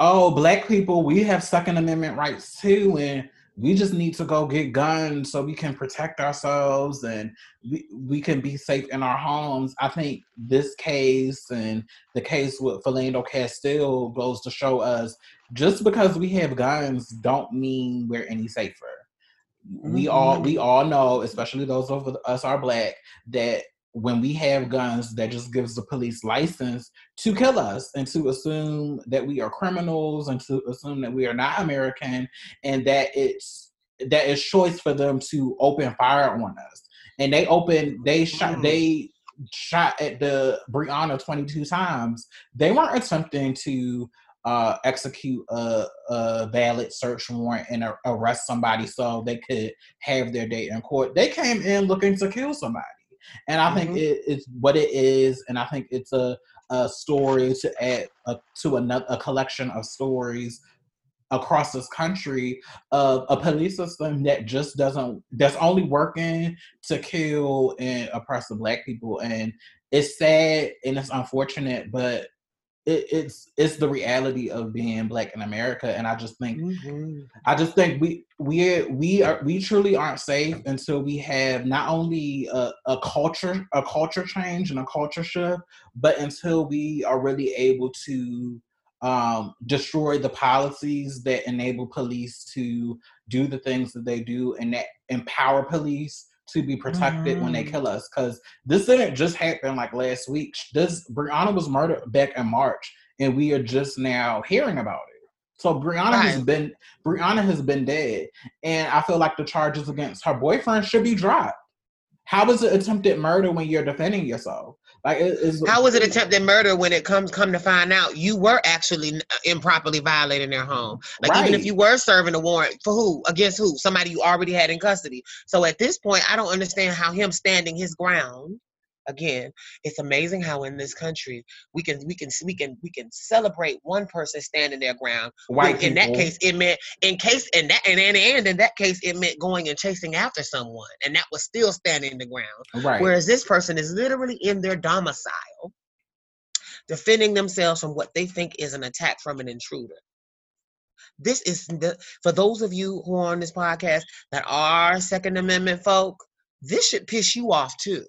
oh, black people, we have Second Amendment rights too, and we just need to go get guns so we can protect ourselves and we, we can be safe in our homes. I think this case and the case with Philando Castile goes to show us just because we have guns don't mean we're any safer. Mm-hmm. We all we all know, especially those of us are black, that when we have guns that just gives the police license to kill us and to assume that we are criminals and to assume that we are not American and that it's that it's choice for them to open fire on us. And they opened they shot mm. they shot at the Breonna 22 times. They weren't attempting to uh, execute a, a, valid search warrant and arrest somebody so they could have their day in court. They came in looking to kill somebody and I think mm-hmm. it, it's what it is, and I think it's a, a story to add a, to another a collection of stories across this country of a police system that just doesn't that's only working to kill and oppress the black people and it's sad and it's unfortunate but it, it's it's the reality of being black in America, and I just think mm-hmm. I just think we we we are we truly aren't safe until we have not only a, a culture a culture change and a culture shift, but until we are really able to um, destroy the policies that enable police to do the things that they do and that empower police to be protected mm. when they mm. kill us. Because this didn't just happen like last week. This Breonna was murdered back in March, and we are just now hearing about it. So Brianna right. has been Breonna has been dead, and I feel like the charges against her boyfriend should be dropped. How is it attempted murder when you're defending yourself? Like, is how was it attempted murder when it comes come to find out you were actually uh, improperly violating their home? Like, right. even if you were serving a warrant for who against who, somebody you already had in custody. So at this point, I don't understand how him standing his ground again it's amazing how in this country we can we can we can we can celebrate one person standing their ground White in that case it meant in case in that and, and and in that case it meant going and chasing after someone and that was still standing the ground. Right. whereas this person is literally in their domicile defending themselves from what they think is an attack from an intruder. This is the for those of you who are on this podcast that are second amendment folk this should piss you off too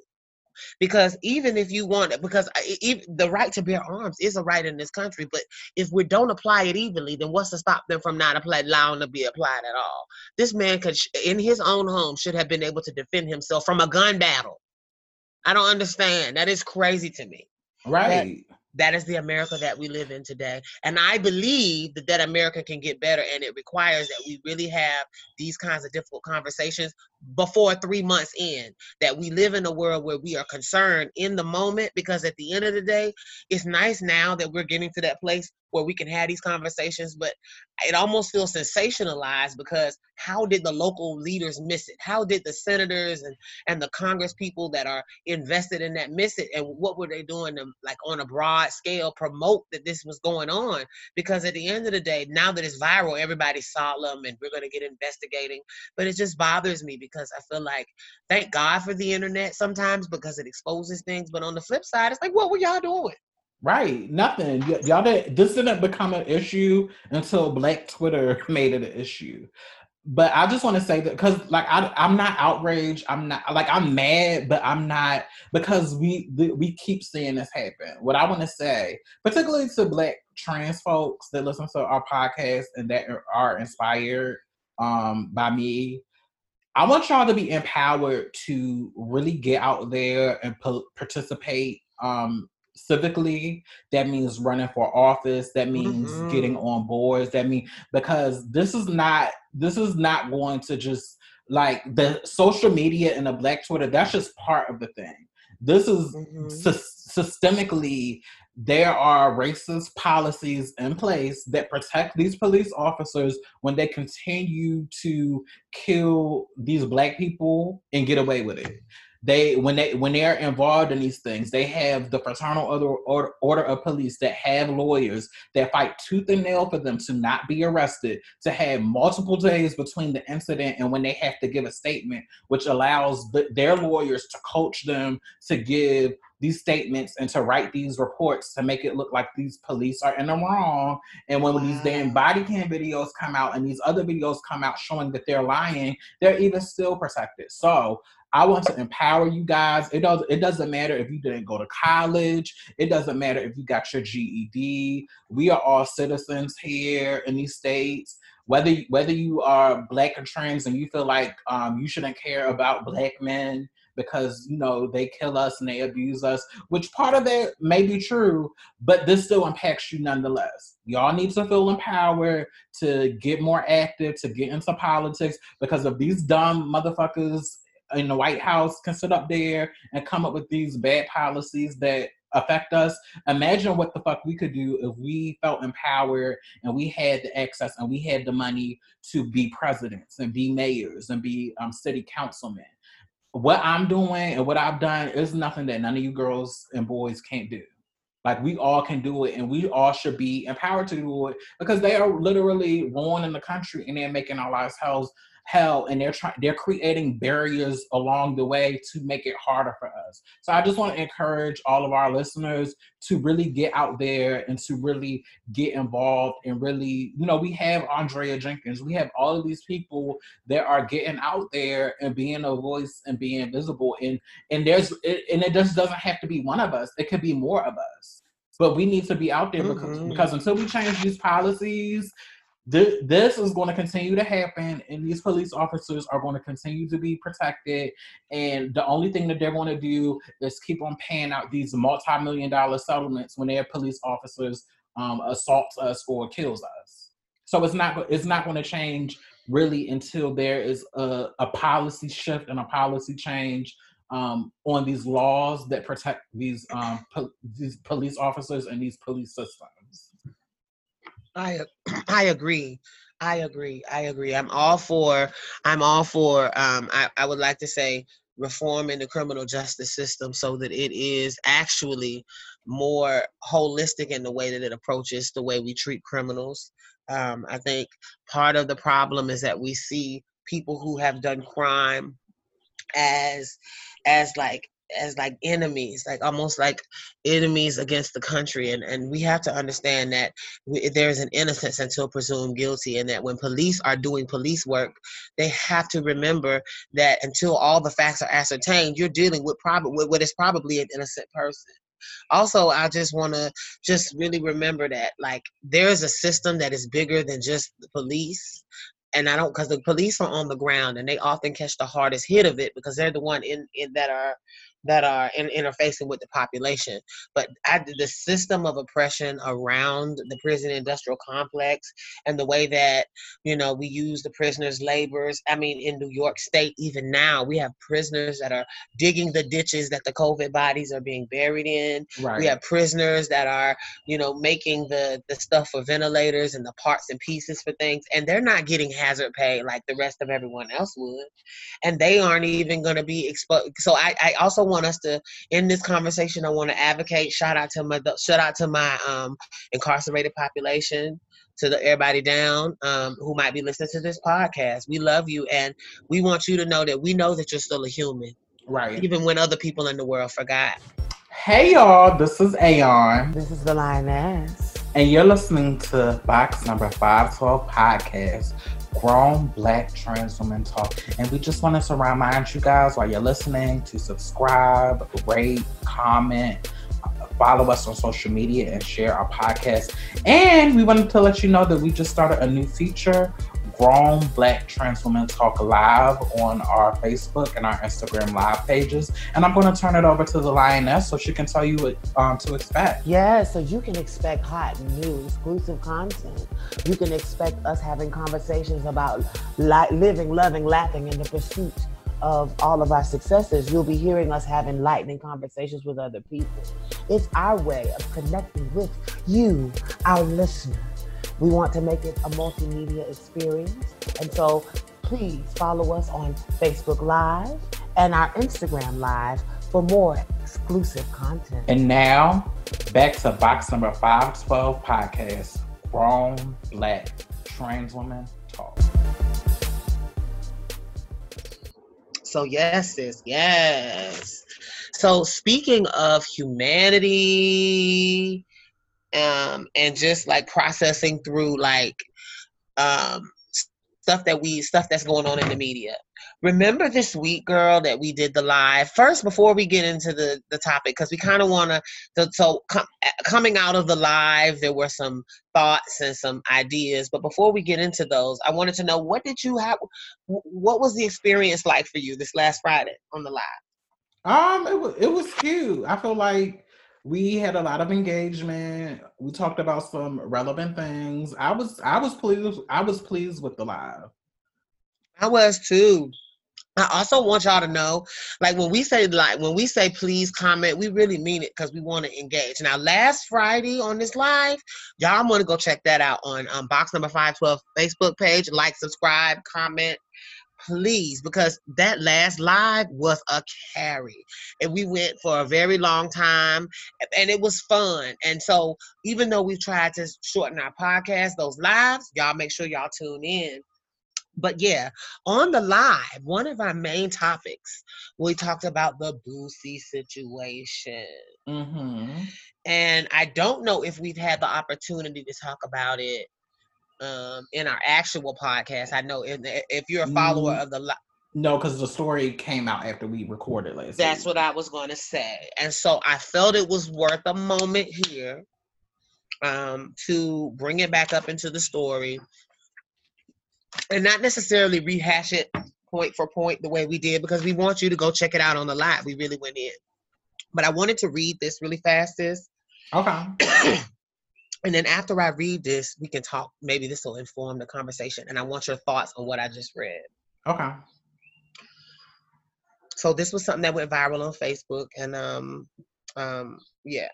because even if you want it because I- e- the right to bear arms is a right in this country but if we don't apply it evenly then what's to stop them from not apply, allowing to be applied at all this man could in his own home should have been able to defend himself from a gun battle i don't understand that is crazy to me right. that is the America that we live in today. And I believe that that America can get better and it requires that we really have these kinds of difficult conversations before three months in. That we live in a world where we are concerned in the moment because at the end of the day, it's nice now that we're getting to that place where we can have these conversations, but it almost feels sensationalized because how did the local leaders miss it? How did the senators and, and the Congress people that are invested in that miss it? And what were they doing to like on a broad scale promote that this was going on? Because at the end of the day, now that it's viral, everybody's solemn and we're gonna get investigating. But it just bothers me because I feel like thank God for the internet sometimes because it exposes things. But on the flip side, it's like, what were y'all doing? Right, nothing. Y- y'all did this didn't become an issue until Black Twitter made it an issue. But I just want to say that because, like, I, I'm not outraged. I'm not like I'm mad, but I'm not because we we keep seeing this happen. What I want to say, particularly to Black trans folks that listen to our podcast and that are inspired um, by me, I want y'all to be empowered to really get out there and po- participate um, civically. That means running for office. That means Mhm. getting on boards. That means because this is not this is not going to just like the social media and the Black Twitter. That's just part of the thing. This is Mhm. sys- systemically there are racist policies in place that protect these police officers when they continue to kill these black people and get away with it. They when they when they're involved in these things they have the fraternal order, order, order of police that have lawyers that fight tooth and nail for them to not be arrested to have multiple days between the incident and when they have to give a statement which allows the, their lawyers to coach them to give these statements and to write these reports to make it look like these police are in the wrong. And when these damn body cam videos come out and these other videos come out showing that they're lying, they're even still protected. So I want to empower you guys. It does. It doesn't matter if you didn't go to college. It doesn't matter if you got your GED. We are all citizens here in these states. Whether whether you are black or trans and you feel like um, you shouldn't care about black men because you know they kill us and they abuse us, which part of it may be true, but this still impacts you nonetheless. Y'all need to feel empowered to get more active, to get into politics, because of these dumb motherfuckers in the White House can sit up there and come up with these bad policies that affect us. Imagine what the fuck we could do if we felt empowered and we had the access and we had the money to be presidents and be mayors and be um, city councilmen. What I'm doing and what I've done is nothing that none of you girls and boys can't do. Like we all can do it, and we all should be empowered to do it because they are literally ruining the country and they're making our lives hell hell and they're trying they're creating barriers along the way to make it harder for us. So i just want to encourage all of our listeners to really get out there and to really get involved and really you know we have andrea jenkins. We have all of these people that are getting out there and being a voice and being visible and and there's it, and it just doesn't have to be one of us. It could be more of us. But we need to be out there because, Mhm. because until we change these policies Th- this is going to continue to happen, and these police officers are going to continue to be protected. And the only thing that they're going to do is keep on paying out these multi-million dollar settlements when their police officers um, assaults us or kills us. So it's not it's not going to change really until there is a, a policy shift and a policy change um, on these laws that protect these um, po- these police officers and these police systems. I I agree. I agree. I agree. I'm all for I'm all for um I, I would like to say reform in the criminal justice system so that it is actually more holistic in the way that it approaches the way we treat criminals. Um, I think part of the problem is that we see people who have done crime as as like as like enemies, like almost like enemies against the country. And, and we have to understand that we, there's an innocence until presumed guilty, and that when police are doing police work, they have to remember that until all the facts are ascertained, you're dealing with, prob- with what is probably an innocent person also i just want to just really remember that like there's a system that is bigger than just the police and I don't because the police are on the ground and they often catch the hardest hit of it because they're the one in, in that are that are in, interfacing with the population. But I, the system of oppression around the prison industrial complex and the way that, you know, we use the prisoners' labors. I mean, in New York State, even now, we have prisoners that are digging the ditches that the COVID bodies are being buried in. Right. We have prisoners that are, you know, making the, the stuff for ventilators and the parts and pieces for things. And they're not getting hazard pay like the rest of everyone else would. And they aren't even going to be exposed. So I, I also want us to in this conversation. I want to advocate. Shout out to my shout out to my um, incarcerated population, to the everybody down um, who might be listening to this podcast. We love you, and we want you to know that we know that you're still a human, right? Even when other people in the world forgot. Hey y'all, this is Aon. This is the Lioness. And you're listening to Box Number 512 Podcast, grown black trans women talk. And we just wanted to remind you guys while you're listening to subscribe, rate, comment, follow us on social media, and share our podcast. And we wanted to let you know that we just started a new feature Grown Black Trans Women Talk Live on our Facebook and our Instagram live pages. And I'm going to turn it over to the lioness so she can tell you what um, to expect. Yeah, so you can expect hot new exclusive content. You can expect us having conversations about li- living, loving, laughing in the pursuit of all of our successes, you'll be hearing us having lightning conversations with other people. It's our way of connecting with you, our listener. We want to make it a multimedia experience. And so please follow us on Facebook Live and our Instagram Live for more exclusive content. And now, back to box number 512 podcast Grown Black Trans Women Talk. So, yes, sis, yes. So, speaking of humanity, um, and just like processing through like um, stuff that we stuff that's going on in the media. Remember this week, girl, that we did the live first before we get into the the topic because we kind of want to. So com- coming out of the live, there were some thoughts and some ideas. But before we get into those, I wanted to know what did you have? What was the experience like for you this last Friday on the live? Um, it was it was cute. I feel like we had a lot of engagement. We talked about some relevant things. I was I was pleased I was pleased with the live. I was too. I also want y'all to know, like when we say like when we say please comment, we really mean it because we want to engage. Now, last Friday on this live, y'all want to go check that out on um, box number five twelve Facebook page. Like, subscribe, comment please, because that last live was a carry. And we went for a very long time and it was fun. And so, even though we've tried to shorten our podcast, those lives, y'all make sure y'all tune in. But yeah, on the live, one of our main topics, we talked about the Boosie situation. Mm-hmm. And I don't know if we've had the opportunity to talk about it um, in our actual podcast. I know if, if you're a follower mm, of the no, because the story came out after we recorded last. That's week. what I was going to say, and so I felt it was worth a moment here um, to bring it back up into the story, and not necessarily rehash it point for point the way we did, because we want you to go check it out on the live. We really went in, but I wanted to read this really fast. This okay. And then after I read this, we can talk. Maybe this will inform the conversation. And I want your thoughts on what I just read. Okay. So this was something that went viral on Facebook, and um, um, yeah,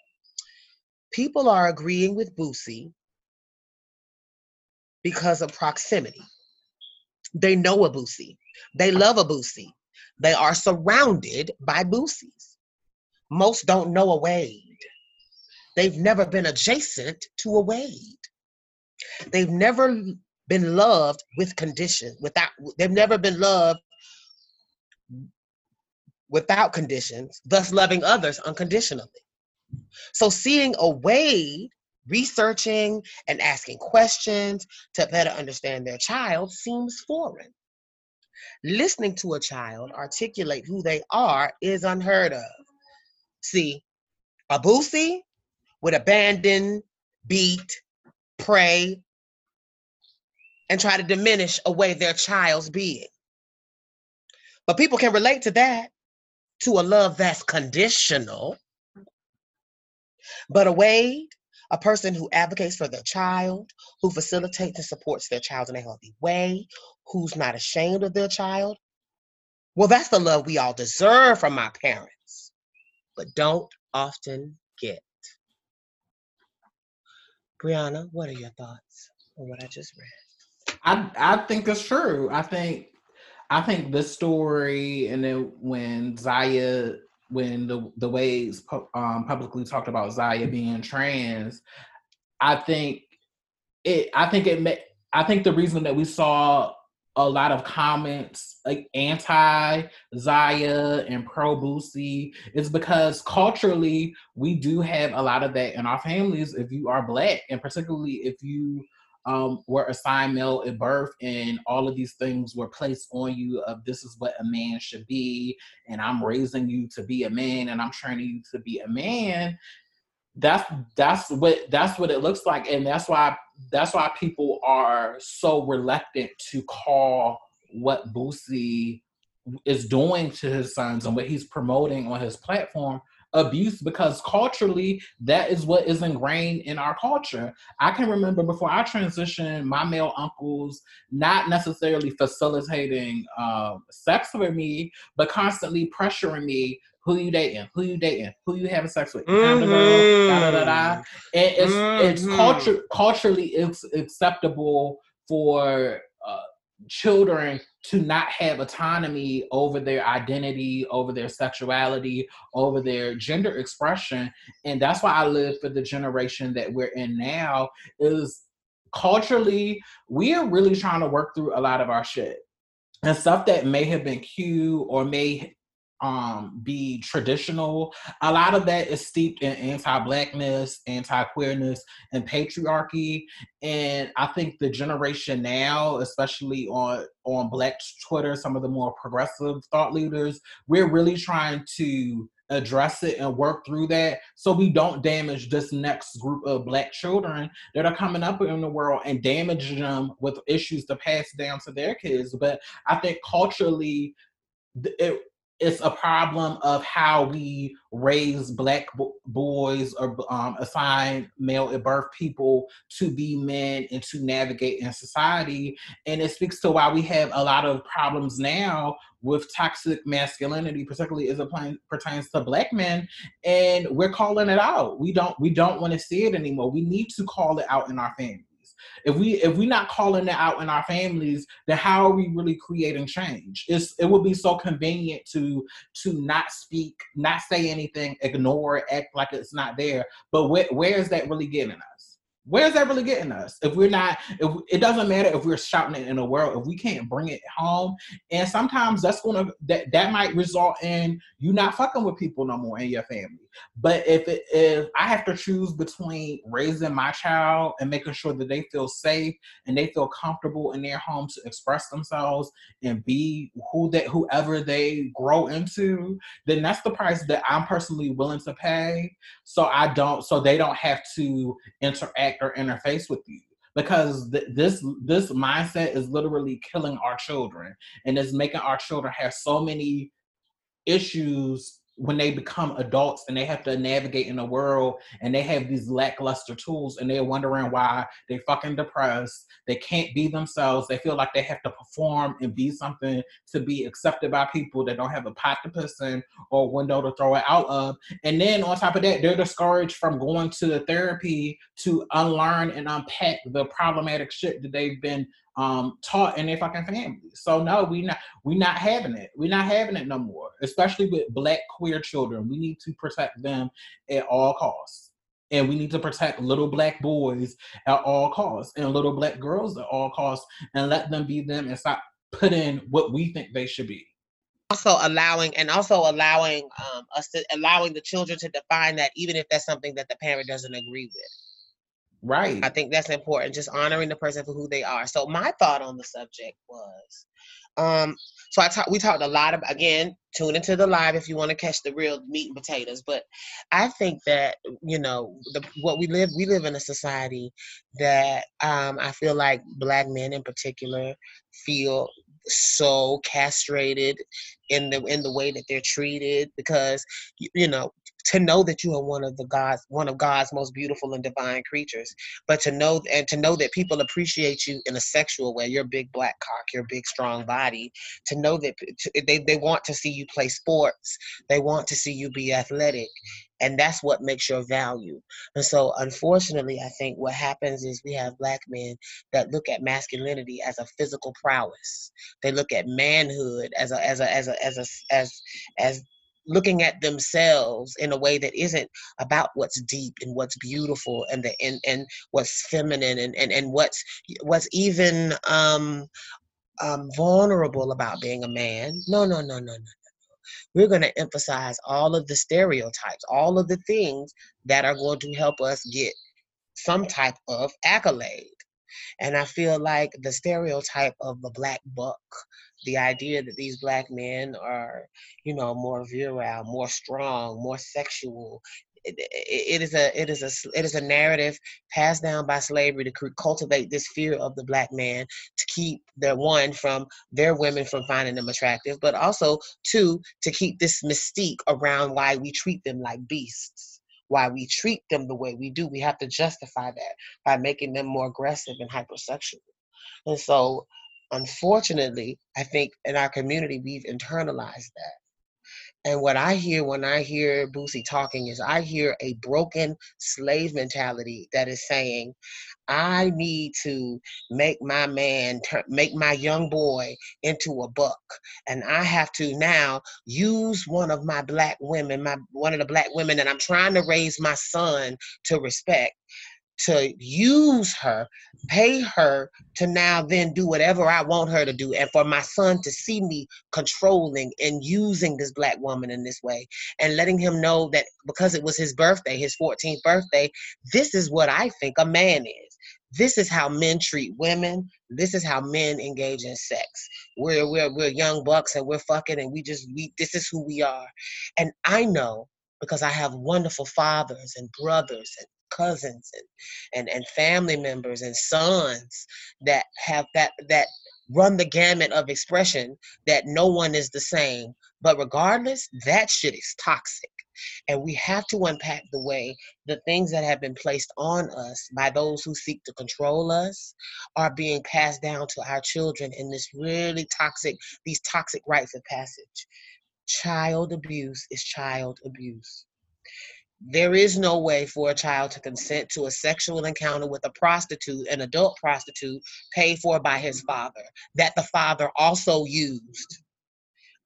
people are agreeing with Boosie because of proximity. They know a Boosie. They love a Boosie. they are surrounded by Boosies. Most don't know a Wade. They've never been adjacent to a Wade. They've never been loved with condition, without they've never been loved without conditions, thus loving others unconditionally. So seeing a Wade researching and asking questions to better understand their child seems foreign. Listening to a child articulate who they are is unheard of. See, a boosie would abandon, beat, pray, and try to diminish away their child's being. But people can relate to that, to a love that's conditional. But a Wade, a person who advocates for their child, who facilitates and supports their child in a healthy way, who's not ashamed of their child. Well, that's the love we all deserve from our parents, but don't often get. Brianna, what are your thoughts on what I just read? I I think it's true. I think I think this story and then when Zaya when the the Wades um, publicly talked about Zaya being trans, I think it. I think it. May, I think the reason that we saw a lot of comments like anti Zaya and pro Boosie is because culturally we do have a lot of that in our families. If you are black, and particularly if you um, were assigned male at birth, and all of these things were placed on you of this is what a man should be, and I'm raising you to be a man, and I'm training you to be a man. That's that's what that's what it looks like, and that's why that's why people are so reluctant to call what Boosie is doing to his sons and what he's promoting on his platform abuse because culturally that is what is ingrained in our culture. I can remember before I transitioned, my male uncles not necessarily facilitating uh, sex with me, but constantly pressuring me. Who you dating? Who you dating? Who you having sex with? Mm-hmm. Da, da, da, da. And it's mm-hmm. it's culture culturally it's acceptable for uh, children to not have autonomy over their identity, over their sexuality, over their gender expression. And that's why I live for the generation that we're in now is culturally, we are really trying to work through a lot of our shit. And stuff that may have been cute or may um be traditional. A lot of that is steeped in anti-blackness anti-queerness and patriarchy and i think the generation now especially on on black twitter some of the more progressive thought leaders we're really trying to address it and work through that so we don't damage this next group of black children that are coming up in the world and damage them with issues to pass down to their kids. But i think culturally it it's a problem of how we raise black boys or um, assign male at birth people to be men and to navigate in society. And it speaks to why we have a lot of problems now with toxic masculinity particularly as it pertains to black men and we're calling it out. We don't we don't want to see it anymore. We need to call it out in our family if we if we're not calling it out in our families, then how are we really creating change? It's it would be so convenient to to not speak, not say anything, ignore act like it's not there. But where, where is that really getting us? where's that really getting us if we're not if it doesn't matter if we're shouting it in the world if we can't bring it home and sometimes that's gonna that that might result in you not fucking with people no more in your family but if it, if i have to choose between raising my child and making sure that they feel safe and they feel comfortable in their home to express themselves and be who that whoever they grow into then that's the price that i'm personally willing to pay. So i don't so they don't have to interact or interface with you. Because th- this this mindset is literally killing our children and is making our children have so many issues when they become adults and they have to navigate in the world and they have these lackluster tools and they're wondering why they fucking depressed they can't be themselves they feel like they have to perform and be something to be accepted by people that don't have a pot to piss in or window to throw it out of. And then on top of that they're discouraged from going to the therapy to unlearn and unpack the problematic shit that they've been um, taught in their fucking families. So no, we not we not having it. We're not having it no more. Especially with black queer children, we need to protect them at all costs, and we need to protect little black boys at all costs and little black girls at all costs, and let them be them and stop putting what we think they should be also allowing and also allowing um, us to allowing the children to define that even if that's something that the parent doesn't agree with right. I think that's important just honoring the person for who they are. So my thought on the subject was um so i talked we talked a lot about again tune into the live if you want to catch the real meat and potatoes but i think that you know the what we live we live in a society that um i feel like black men in particular feel so castrated in the in the way that they're treated because you, you know to know that you are one of the God's one of God's most beautiful and divine creatures, but to know and to know that people appreciate you in a sexual way, your big black cock, your big strong body, to know that they, they want to see you play sports, they want to see you be athletic, and that's what makes your value. And so, unfortunately, I think what happens is we have black men that look at masculinity as a physical prowess. They look at manhood as a as a as a as a as as looking at themselves in a way that isn't about what's deep and what's beautiful and the and, and what's feminine and, and and what's what's even um um vulnerable about being a man. No no no no no no no. We're going to emphasize all of the stereotypes all of the things that are going to help us get some type of accolade. And I feel like the stereotype of the black buck, the idea that these black men are, you know, more virile, more strong, more sexual, it, it is a it is a it is a narrative passed down by slavery to cultivate this fear of the black man to keep their one from their women from finding them attractive, but also two to keep this mystique around why we treat them like beasts why we treat them the way we do. We have to justify that by making them more aggressive and hypersexual. And so, unfortunately, I think in our community, we've internalized that. And what I hear when I hear Boosie talking is I hear a broken slave mentality that is saying, I need to make my man, make my young boy into a buck. And I have to now use one of my black women, my one of the black women that I'm trying to raise my son to respect to use her, pay her to now then do whatever I want her to do, and for my son to see me controlling and using this black woman in this way, and letting him know that because it was his birthday, his 14th birthday, this is what I think a man is. This is how men treat women. This is how men engage in sex. We're we're we're young bucks and we're fucking and we just we this is who we are. And I know because I have wonderful fathers and brothers and cousins and, and, and family members and sons that have that that run the gamut of expression that no one is the same. But regardless, that shit is toxic. And we have to unpack the way the things that have been placed on us by those who seek to control us are being passed down to our children in this really toxic, these toxic rites of passage. Child abuse is child abuse. There is no way for a child to consent to a sexual encounter with a prostitute, an adult prostitute, paid for by his father, that the father also used.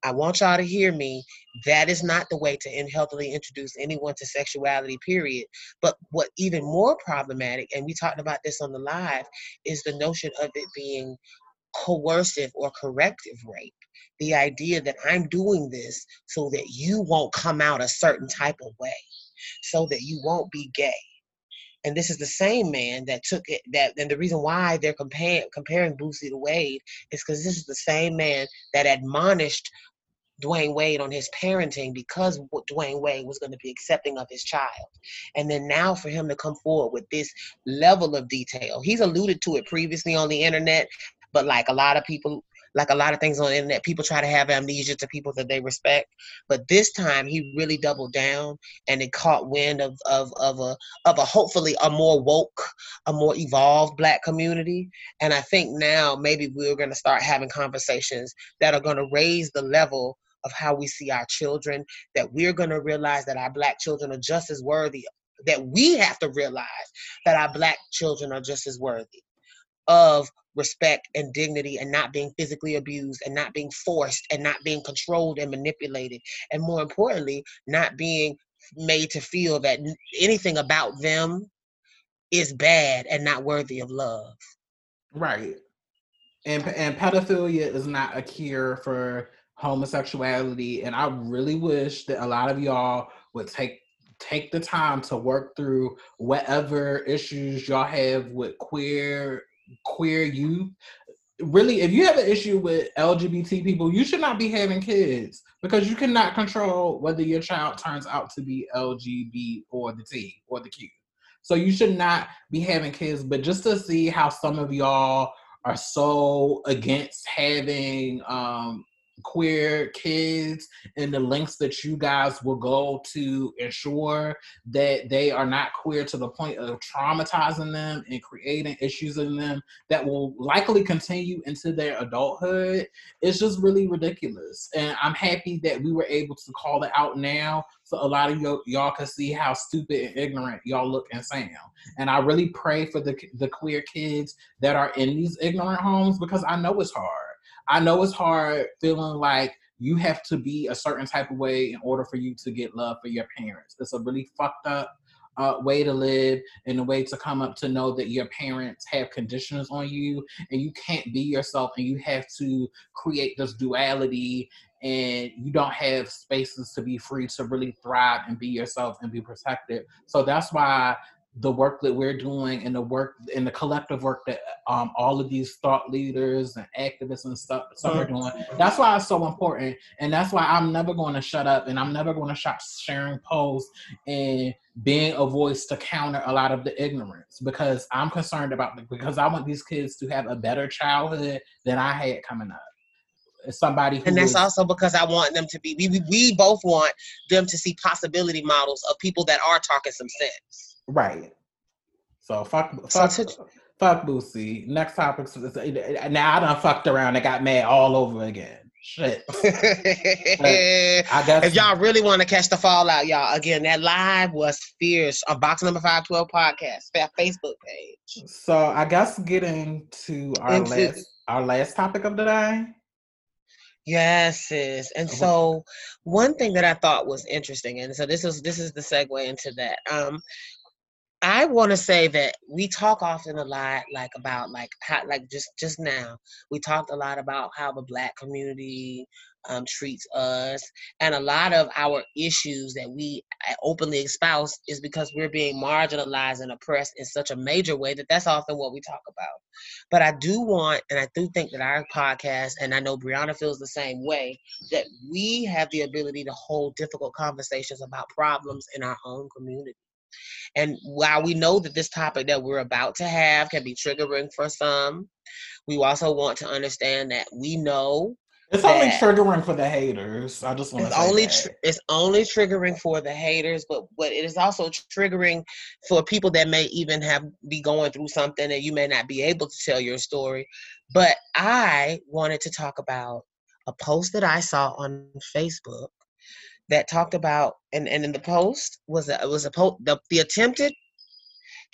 I want y'all to hear me. That is not the way to unhealthily introduce anyone to sexuality, period. But what even more problematic, and we talked about this on the live, is the notion of it being coercive or corrective rape. The idea that I'm doing this so that you won't come out a certain type of way so that you won't be gay. And this is the same man that took it that and the reason why they're comparing comparing Boosie to Wade is because this is the same man that admonished Dwyane Wade on his parenting because Dwyane Wade was going to be accepting of his child. And then now for him to come forward with this level of detail, he's alluded to it previously on the internet, but like a lot of people like a lot of things on the internet, people try to have amnesia to people that they respect. But this time he really doubled down and it caught wind of of of a of a hopefully a more woke, a more evolved black community. And I think now maybe we're gonna start having conversations that are gonna raise the level of how we see our children, that we're gonna realize that our black children are just as worthy that we have to realize that our black children are just as worthy of respect and dignity and not being physically abused and not being forced and not being controlled and manipulated. And more importantly not being made to feel that anything about them is bad and not worthy of love. Right. And and pedophilia is not a cure for homosexuality and i really wish that a lot of y'all would take take the time to work through whatever issues y'all have with queer queer youth. Really if you have an issue with lgbt people you should not be having kids because you cannot control whether your child turns out to be lgb or the t or the q. So you should not be having kids but just to see how some of y'all are so against having um queer kids and the lengths that you guys will go to ensure that they are not queer to the point of traumatizing them and creating issues in them that will likely continue into their adulthood it's just really ridiculous. And i'm happy that we were able to call it out now so a lot of y- y'all can see how stupid and ignorant y'all look and sound. And i really pray for the, the queer kids that are in these ignorant homes because i know it's hard I know it's hard feeling like you have to be a certain type of way in order for you to get love for your parents. It's a really fucked up uh, way to live and a way to come up to know that your parents have conditions on you and you can't be yourself and you have to create this duality and you don't have spaces to be free to really thrive and be yourself and be protected. So that's why the work that we're doing and the work and the collective work that um, all of these thought leaders and activists and stuff, stuff are doing. That's why it's so important. And that's why I'm never going to shut up and I'm never going to stop sharing posts and being a voice to counter a lot of the ignorance because I'm concerned about because I want these kids to have a better childhood than I had coming up Uh, somebody and that's also because i want them to be we, we both want them to see possibility models of people that are talking some sense Right. So fuck, fuck, so to, fuck Boosie. Next topic. Now I done fucked around and got mad all over again. Shit. I guess if y'all really want to catch the fallout, y'all, again, that live was fierce on Box Number Five Twelve podcast, Facebook page. So I guess getting to our Into, last our last topic of the day. Yes, sis. And so one thing that I thought was interesting, and so this is this is the segue into that. Um, I want to say that we talk often a lot, like about like how, like just just now, we talked a lot about how the Black community um, treats us, and a lot of our issues that we uh, openly espouse is because we're being marginalized and oppressed in such a major way that that's often what we talk about. But I do want, and I do think that our podcast, and I know Brianna feels the same way, that we have the ability to hold difficult conversations about problems in our own community. And while we know that this topic that we're about to have can be triggering for some, we also want to understand that we know it's only triggering for the haters. I just want to it's only tr- it's only triggering for the haters, but but it is also triggering for people that may even have be going through something and you may not be able to tell your story. But I wanted to talk about a post that I saw on Facebook that talked about and, and in the post was a was a post the, the attempted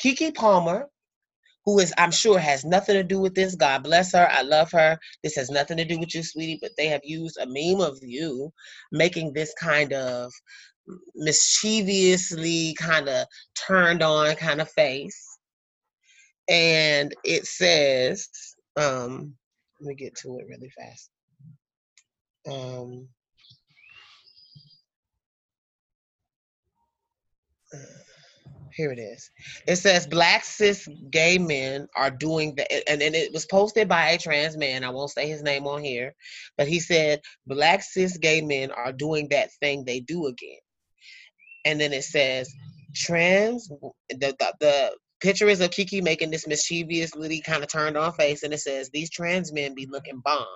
Keke Palmer, who is I'm sure has nothing to do with this. God bless her. I love her. This has nothing to do with you, sweetie, but they have used a meme of you making this kind of mischievously kind of turned on kind of face. And it says, um, let me get to it really fast. Um, here it is. It says black cis gay men are doing the and, and it was posted by a trans man. I won't say his name on here, but he said black cis gay men are doing that thing they do again. And then it says trans the the, the picture is of Keke making this mischievously kind of turned on face, and it says these trans men be looking bomb.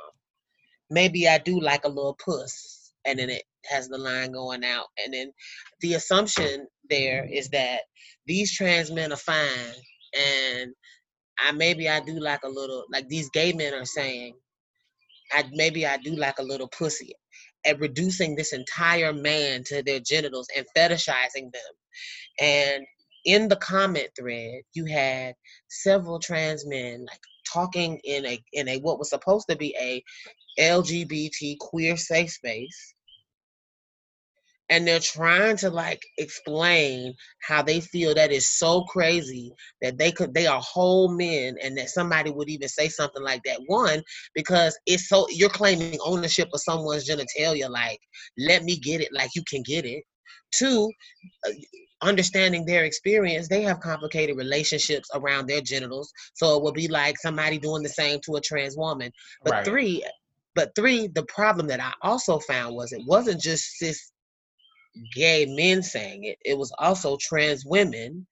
Maybe I do like a little puss, and then it has the line going out, and then the assumption there mm-hmm. is that these trans men are fine and I maybe I do like a little like these gay men are saying I maybe I do like a little pussy at reducing this entire man to their genitals and fetishizing them. And in the comment thread, you had several trans men like talking in a in a what was supposed to be a LGBT queer safe space and they're trying to like explain how they feel that is so crazy that they could they are whole men and that somebody would even say something like that. One because it's so you're claiming ownership of someone's genitalia like let me get it like you can get it. Two uh, understanding their experience they have complicated relationships around their genitals so it would be like somebody doing the same to a trans woman. But right. three but three the problem that i also found was it wasn't just cis gay men saying it. It was also trans women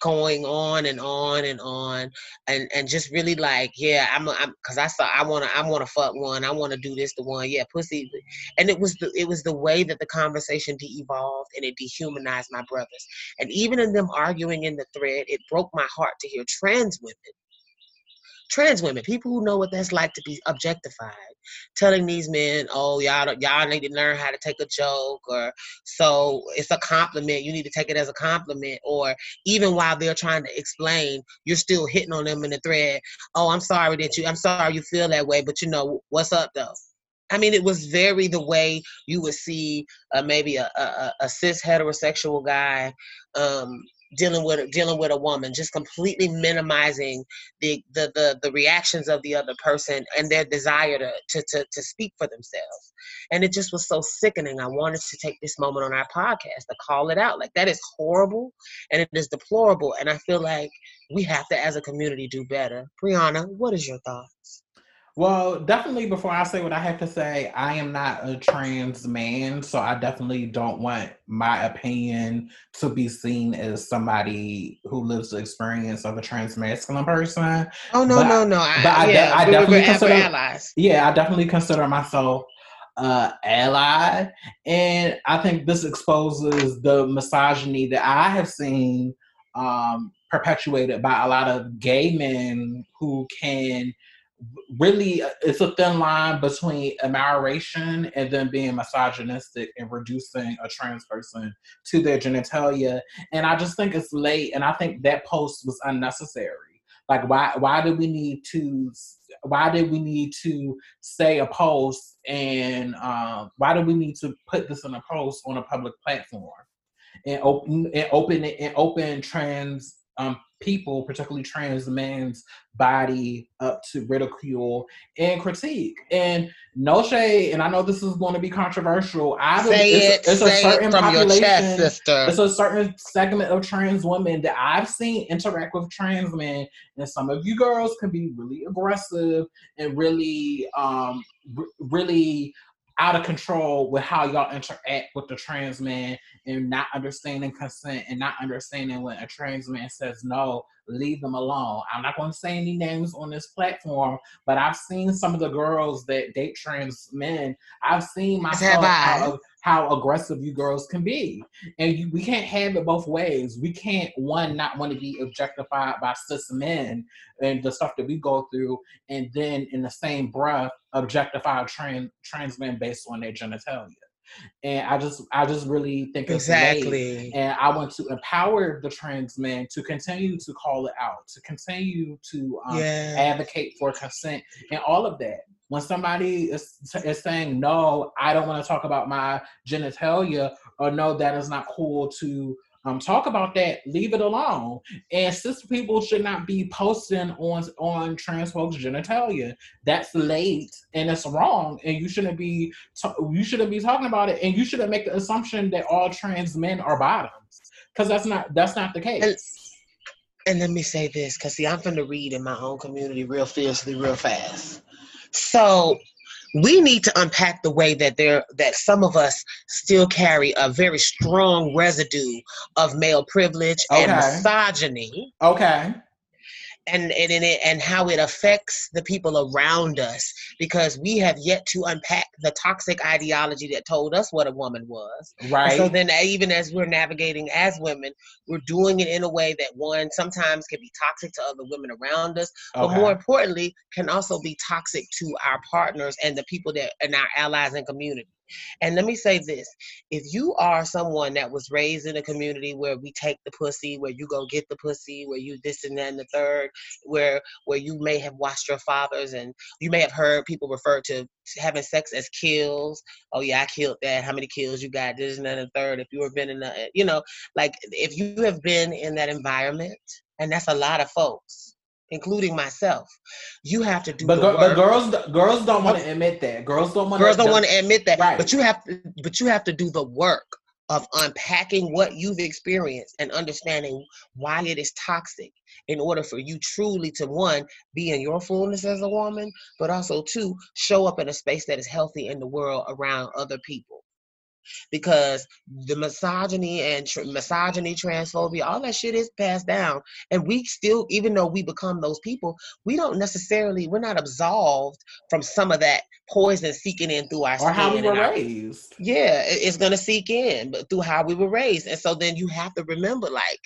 going on and on and on and and just really like yeah i'm i'm because i saw i want to i want to fuck one. I want to do this to one. Yeah pussy. And it was the it was the way that the conversation de-evolved and it dehumanized my brothers. And even in them arguing in the thread it broke my heart to hear trans women trans women, people who know what that's like to be objectified, telling these men, "Oh, y'all, y'all need to learn how to take a joke," or "So it's a compliment. You need to take it as a compliment," or even while they're trying to explain, you're still hitting on them in the thread. Oh, I'm sorry that you, I'm sorry you feel that way, but you know what's up though. I mean, it was very the way you would see uh, maybe a, a, a cis heterosexual guy um, dealing with dealing with a woman just completely minimizing the, the the the reactions of the other person and their desire to, to to to speak for themselves. And it just was so sickening. I wanted to take this moment on our podcast to call it out. Like that is horrible and it is deplorable. And i feel like we have to as a community do better. Brianna what is your thoughts well, definitely before I say what I have to say, I am not a trans man, so I definitely don't want my opinion to be seen as somebody who lives the experience of a trans masculine person. Oh no, but, no, no. I, but I, yeah, I, definitely consider allies. Yeah, I definitely consider myself uh, ally, and I think this exposes the misogyny that I have seen um, perpetuated by a lot of gay men who can really uh, it's a thin line between admiration and then being misogynistic and reducing a trans person to their genitalia. And i just think it's late and i think that post was unnecessary. Like why why did we need to why did we need to say a post and um, why do we need to put this in a post on a public platform and open and open and open trans um, people, particularly trans men's body, up to ridicule and critique. And no shade, and I know this is going to be controversial. I say it's, it, it's a certain from population, chest, sister. It's a certain segment of trans women that I've seen interact with trans men, and some of you girls can be really aggressive and really, um, r- really out of control with how y'all interact with the trans man and not understanding consent and not understanding when a trans man says no, leave them alone. I'm not going to say any names on this platform, but I've seen some of the girls that date trans men. I've seen myself how, how aggressive you girls can be, and you, we can't have it both ways. We can't one not want to be objectified by cis men and the stuff that we go through, and then in the same breath objectify trans trans men based on their genitalia. And I just I just really think exactly. And I want to empower the trans men to continue to call it out, to continue to um, yes. advocate for consent and all of that. When somebody is, is saying no, I don't want to talk about my genitalia, or no, that is not cool to um, talk about that. Leave it alone. And cis people should not be posting on on trans folks' genitalia. That's late and it's wrong. And you shouldn't be you shouldn't be talking about it. And you shouldn't make the assumption that all trans men are bottoms because that's not that's not the case. And, and let me say this, because see, I'm to read in my own community real fiercely, real fast. So we need to unpack the way that there that some of us still carry a very strong residue of male privilege okay. and misogyny. Okay and and it, and how it affects the people around us because we have yet to unpack the toxic ideology that told us what a woman was. Right. And so then, uh, even as we're navigating as women, we're doing it in a way that one sometimes can be toxic to other women around us, okay. but more importantly, can also be toxic to our partners and the people that and our allies and community. And let me say this if you are someone that was raised in a community where we take the pussy, where you go get the pussy, where you this and that and the third, where where you may have watched your fathers and you may have heard people refer to having sex as kills. Oh yeah, I killed that. How many kills you got? This and that and the third. If you have been in a you know, like if you have been in that environment, and that's a lot of folks including myself. You have to do. But, but girls, girls don't want to admit that. Girls don't want. Girls don't want to admit that. Right. But you have to. But you have to do the work of unpacking what you've experienced and understanding why it is toxic in order for you truly to one be in your fullness as a woman but also two show up in a space that is healthy in the world around other people because the misogyny and tr- misogyny, transphobia, all that shit is passed down. And we still, even though we become those people, we don't necessarily, we're not absolved from some of that poison seeking in through our or how we were our, raised. Yeah, it's gonna seek in, but through how we were raised. And so then you have to remember, like,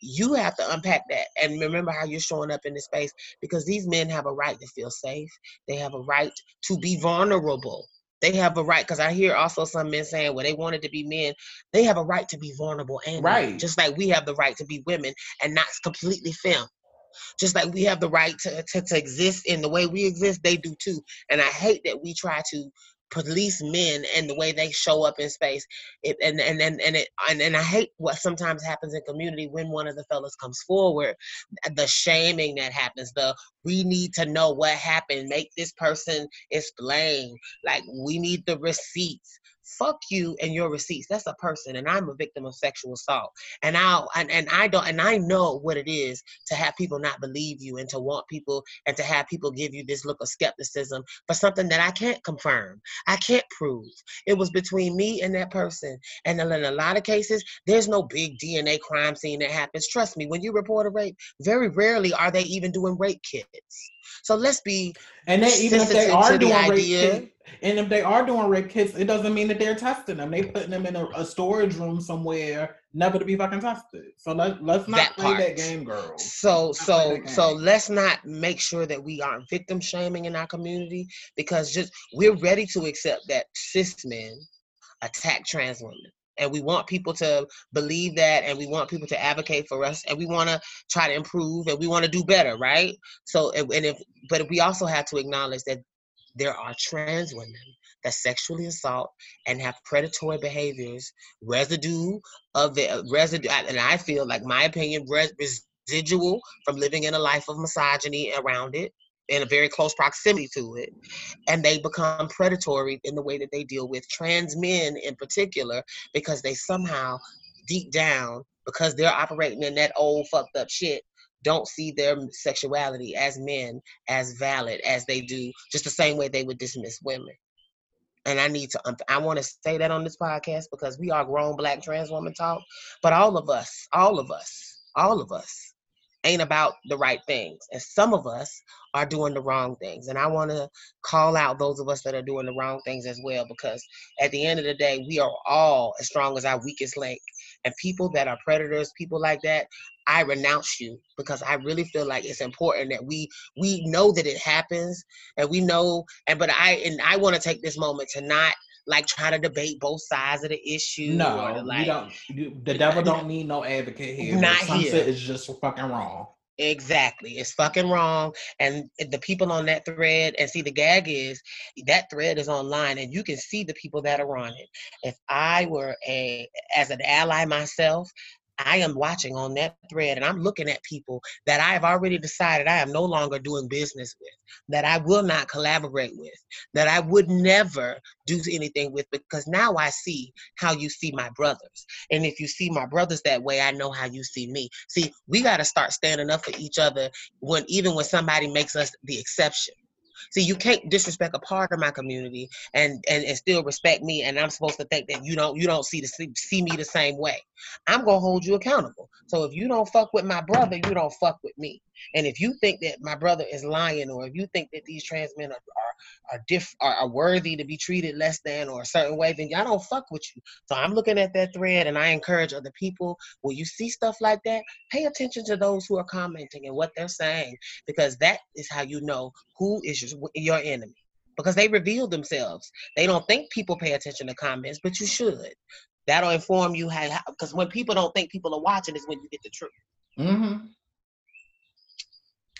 you have to unpack that and remember how you're showing up in this space because these men have a right to feel safe. They have a right to be vulnerable they have a right because I hear also some men saying, well, they wanted to be men. They have a right to be vulnerable and right, just like we have the right to be women and not completely femme. Just like we have the right to, to, to exist in the way we exist, they do too. And I hate that we try to police men and the way they show up in space. It, and and and and it and, and I hate what sometimes happens in community when one of the fellas comes forward, the shaming that happens, the we need to know what happened, make this person explain. Like we need the receipts fuck you and your receipts. That's a person and i'm a victim of sexual assault. And i'll and, and i don't and i know what it is to have people not believe you and to want people and to have people give you this look of skepticism for something that i can't confirm. I can't prove. It was between me and that person. And in a lot of cases there's no big dna crime scene that happens. Trust me when you report a rape very rarely are they even doing rape kits so let's be and then even if they are doing the rape kits, and if they are doing rape kits, it doesn't mean that they're testing them. They putting them in a, a storage room somewhere, never to be fucking tested. So let let's not that play part. that game, girl. So so so let's not make sure that we aren't victim shaming in our community because just we're ready to accept that cis men attack trans women and we want people to believe that and we want people to advocate for us and we want to try to improve and we want to do better right? So and if but we also have to acknowledge that there are trans women that sexually assault and have predatory behaviors residue of the residue and i feel like my opinion residual from living in a life of misogyny around it in a very close proximity to it and they become predatory in the way that they deal with trans men in particular because they somehow deep down because they're operating in that old fucked up shit don't see their sexuality as men as valid as they do just the same way they would dismiss women. And i need to um, i want to say that on this podcast because we are grown black trans woman talk but all of us all of us all of us ain't about the right things. And some of us are doing the wrong things. And I want to call out those of us that are doing the wrong things as well, because at the end of the day, we are all as strong as our weakest link. And people that are predators, people like that, I renounce you because I really feel like it's important that we we know that it happens and we know and but I and I want to take this moment to not like try to debate both sides of the issue. No, like, you don't. You, the devil don't need no advocate here. Not here. It's just fucking wrong. Exactly. It's fucking wrong. And the people on that thread, and see, the gag is that thread is online and you can see the people that are on it. If I were a, as an ally myself, I am watching on that thread and I'm looking at people that I have already decided I am no longer doing business with, that I will not collaborate with, that I would never do anything with because now I see how you see my brothers. And if you see my brothers that way, I know how you see me. See, we got to start standing up for each other when even when somebody makes us the exception. See, you can't disrespect a part of my community and, and and still respect me, and I'm supposed to think that you don't you don't see the see see me the same way. I'm gonna hold you accountable. So if you don't fuck with my brother, you don't fuck with me. And if you think that my brother is lying, or if you think that these trans men are are are, diff, are, are worthy to be treated less than or a certain way, then y'all don't fuck with you. So I'm looking at that thread, and I encourage other people when you see stuff like that, pay attention to those who are commenting and what they're saying, because that is how you know who is your, your enemy. because they reveal themselves. They don't think people pay attention to comments, but you should. That'll inform you how because when people don't think people are watching is when you get the truth. Mm-hmm.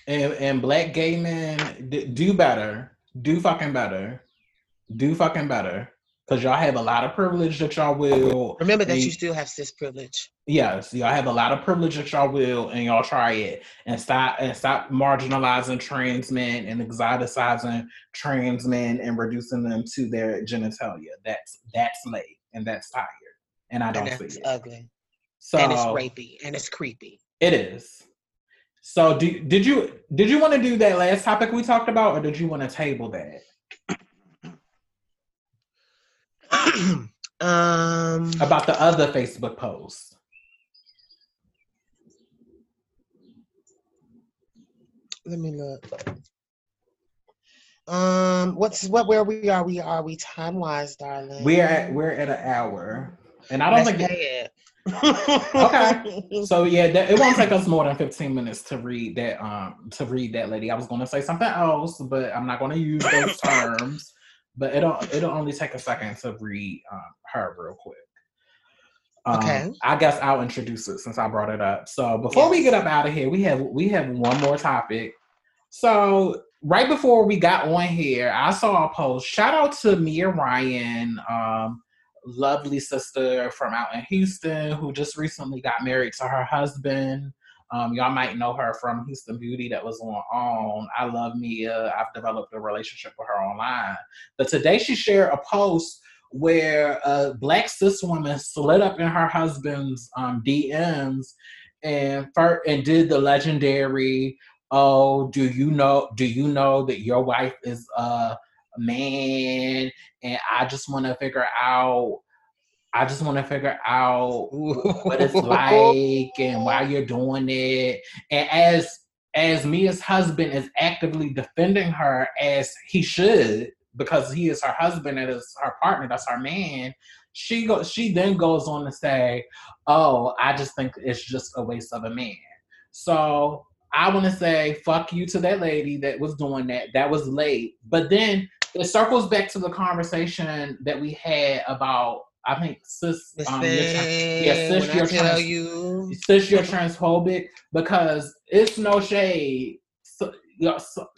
And and black gay men do better, do fucking better, do fucking better because y'all have a lot of privilege that y'all will. Remember that and, you still have cis privilege. Yes, y'all have a lot of privilege that y'all will, and y'all try it and stop and stop marginalizing trans men and exoticizing trans men and reducing them to their genitalia. That's that's late and that's tired, and I don't and see it. Ugly. So and it's rapey and it's creepy. It is. So do, did you did you want to do that last topic we talked about, or did you want to table that? um, about the other Facebook post. Let me look. Um, what's what? Where we are? We are we time wise, darling? We're at we're at an hour, and I don't Let's think it. Okay, so yeah, that, it won't take us more than fifteen minutes to read that. Um, to read that lady. I was going to say something else, but I'm not going to use those terms but it'll it'll only take a second to read um, her real quick. Um, okay. I guess I'll introduce it since I brought it up. So before yes. we get up out of here, we have we have one more topic. So right before we got on here, I saw a post. Shout out to Mia Ryan, um, lovely sister from out in Houston, who just recently got married to her husband. Um, y'all might know her from Houston Beauty that was on. I love Mia. I've developed a relationship with her online. But today she shared a post where a black cis woman slid up in her husband's um, DMs and and did the legendary, "Oh, do you know? Do you know that your wife is a man?" And I just want to figure out I just want to figure out what it's like and why you're doing it. And as as Mia's husband is actively defending her as he should, because he is her husband and is her partner, that's her man. She go she then goes on to say, Oh, I just think it's just a waste of a man. So I want to say fuck you to that lady that was doing that. That was late. But then it circles back to the conversation that we had about I think sis, um, you're yeah, sis, you're trans, you. sis, you're transphobic because it's no shade. So,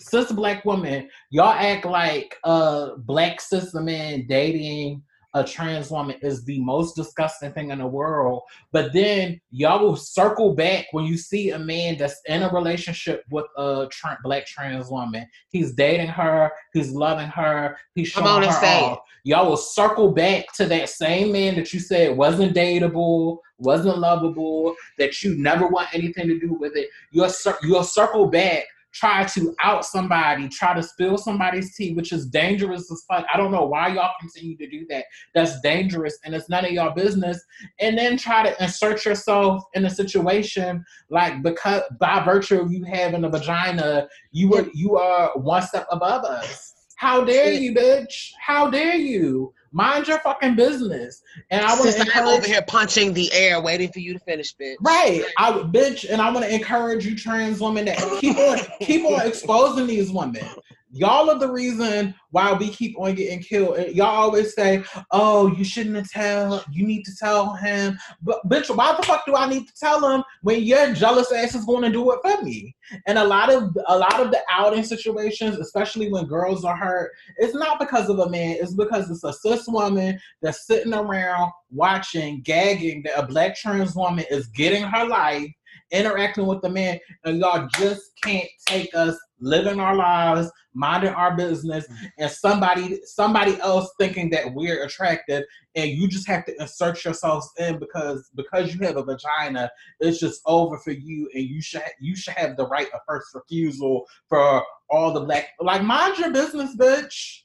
cis black women, y'all act like uh black cis men dating a trans woman is the most disgusting thing in the world. But then y'all will circle back when you see a man that's in a relationship with a tra- black trans woman. He's dating her, he's loving her, he's showing her off. Y'all will circle back to that same man that you said wasn't dateable, wasn't lovable, that you never want anything to do with it. You'll, you'll circle back try to out somebody, try to spill somebody's tea, which is dangerous as fuck. I don't know why y'all continue to do that. That's dangerous and it's none of y'all business. And then try to insert yourself in a situation like because by virtue of you having a vagina, you were you are one step above us. How dare you, bitch? How dare you? Mind your fucking business. And I want to encourage over here punching the air, waiting for you to finish, bitch. Right, I bitch, and I want to encourage you, trans women, that keep on keep on exposing these women. Y'all are the reason why we keep on getting killed. Y'all always say, "Oh, you shouldn't tell. You need to tell him." But bitch, why the fuck do I need to tell him when your jealous ass is going to do it for me? And a lot of a lot of the outing situations, especially when girls are hurt, it's not because of a man. It's because it's a cis woman that's sitting around watching, gagging that a black trans woman is getting her life interacting with the man, and y'all just can't take us living our lives, minding our business, mm-hmm. and somebody somebody else thinking that we're attractive, and you just have to insert yourselves in because because you have a vagina, it's just over for you, and you should you should have the right of first refusal for all the black like mind your business, bitch.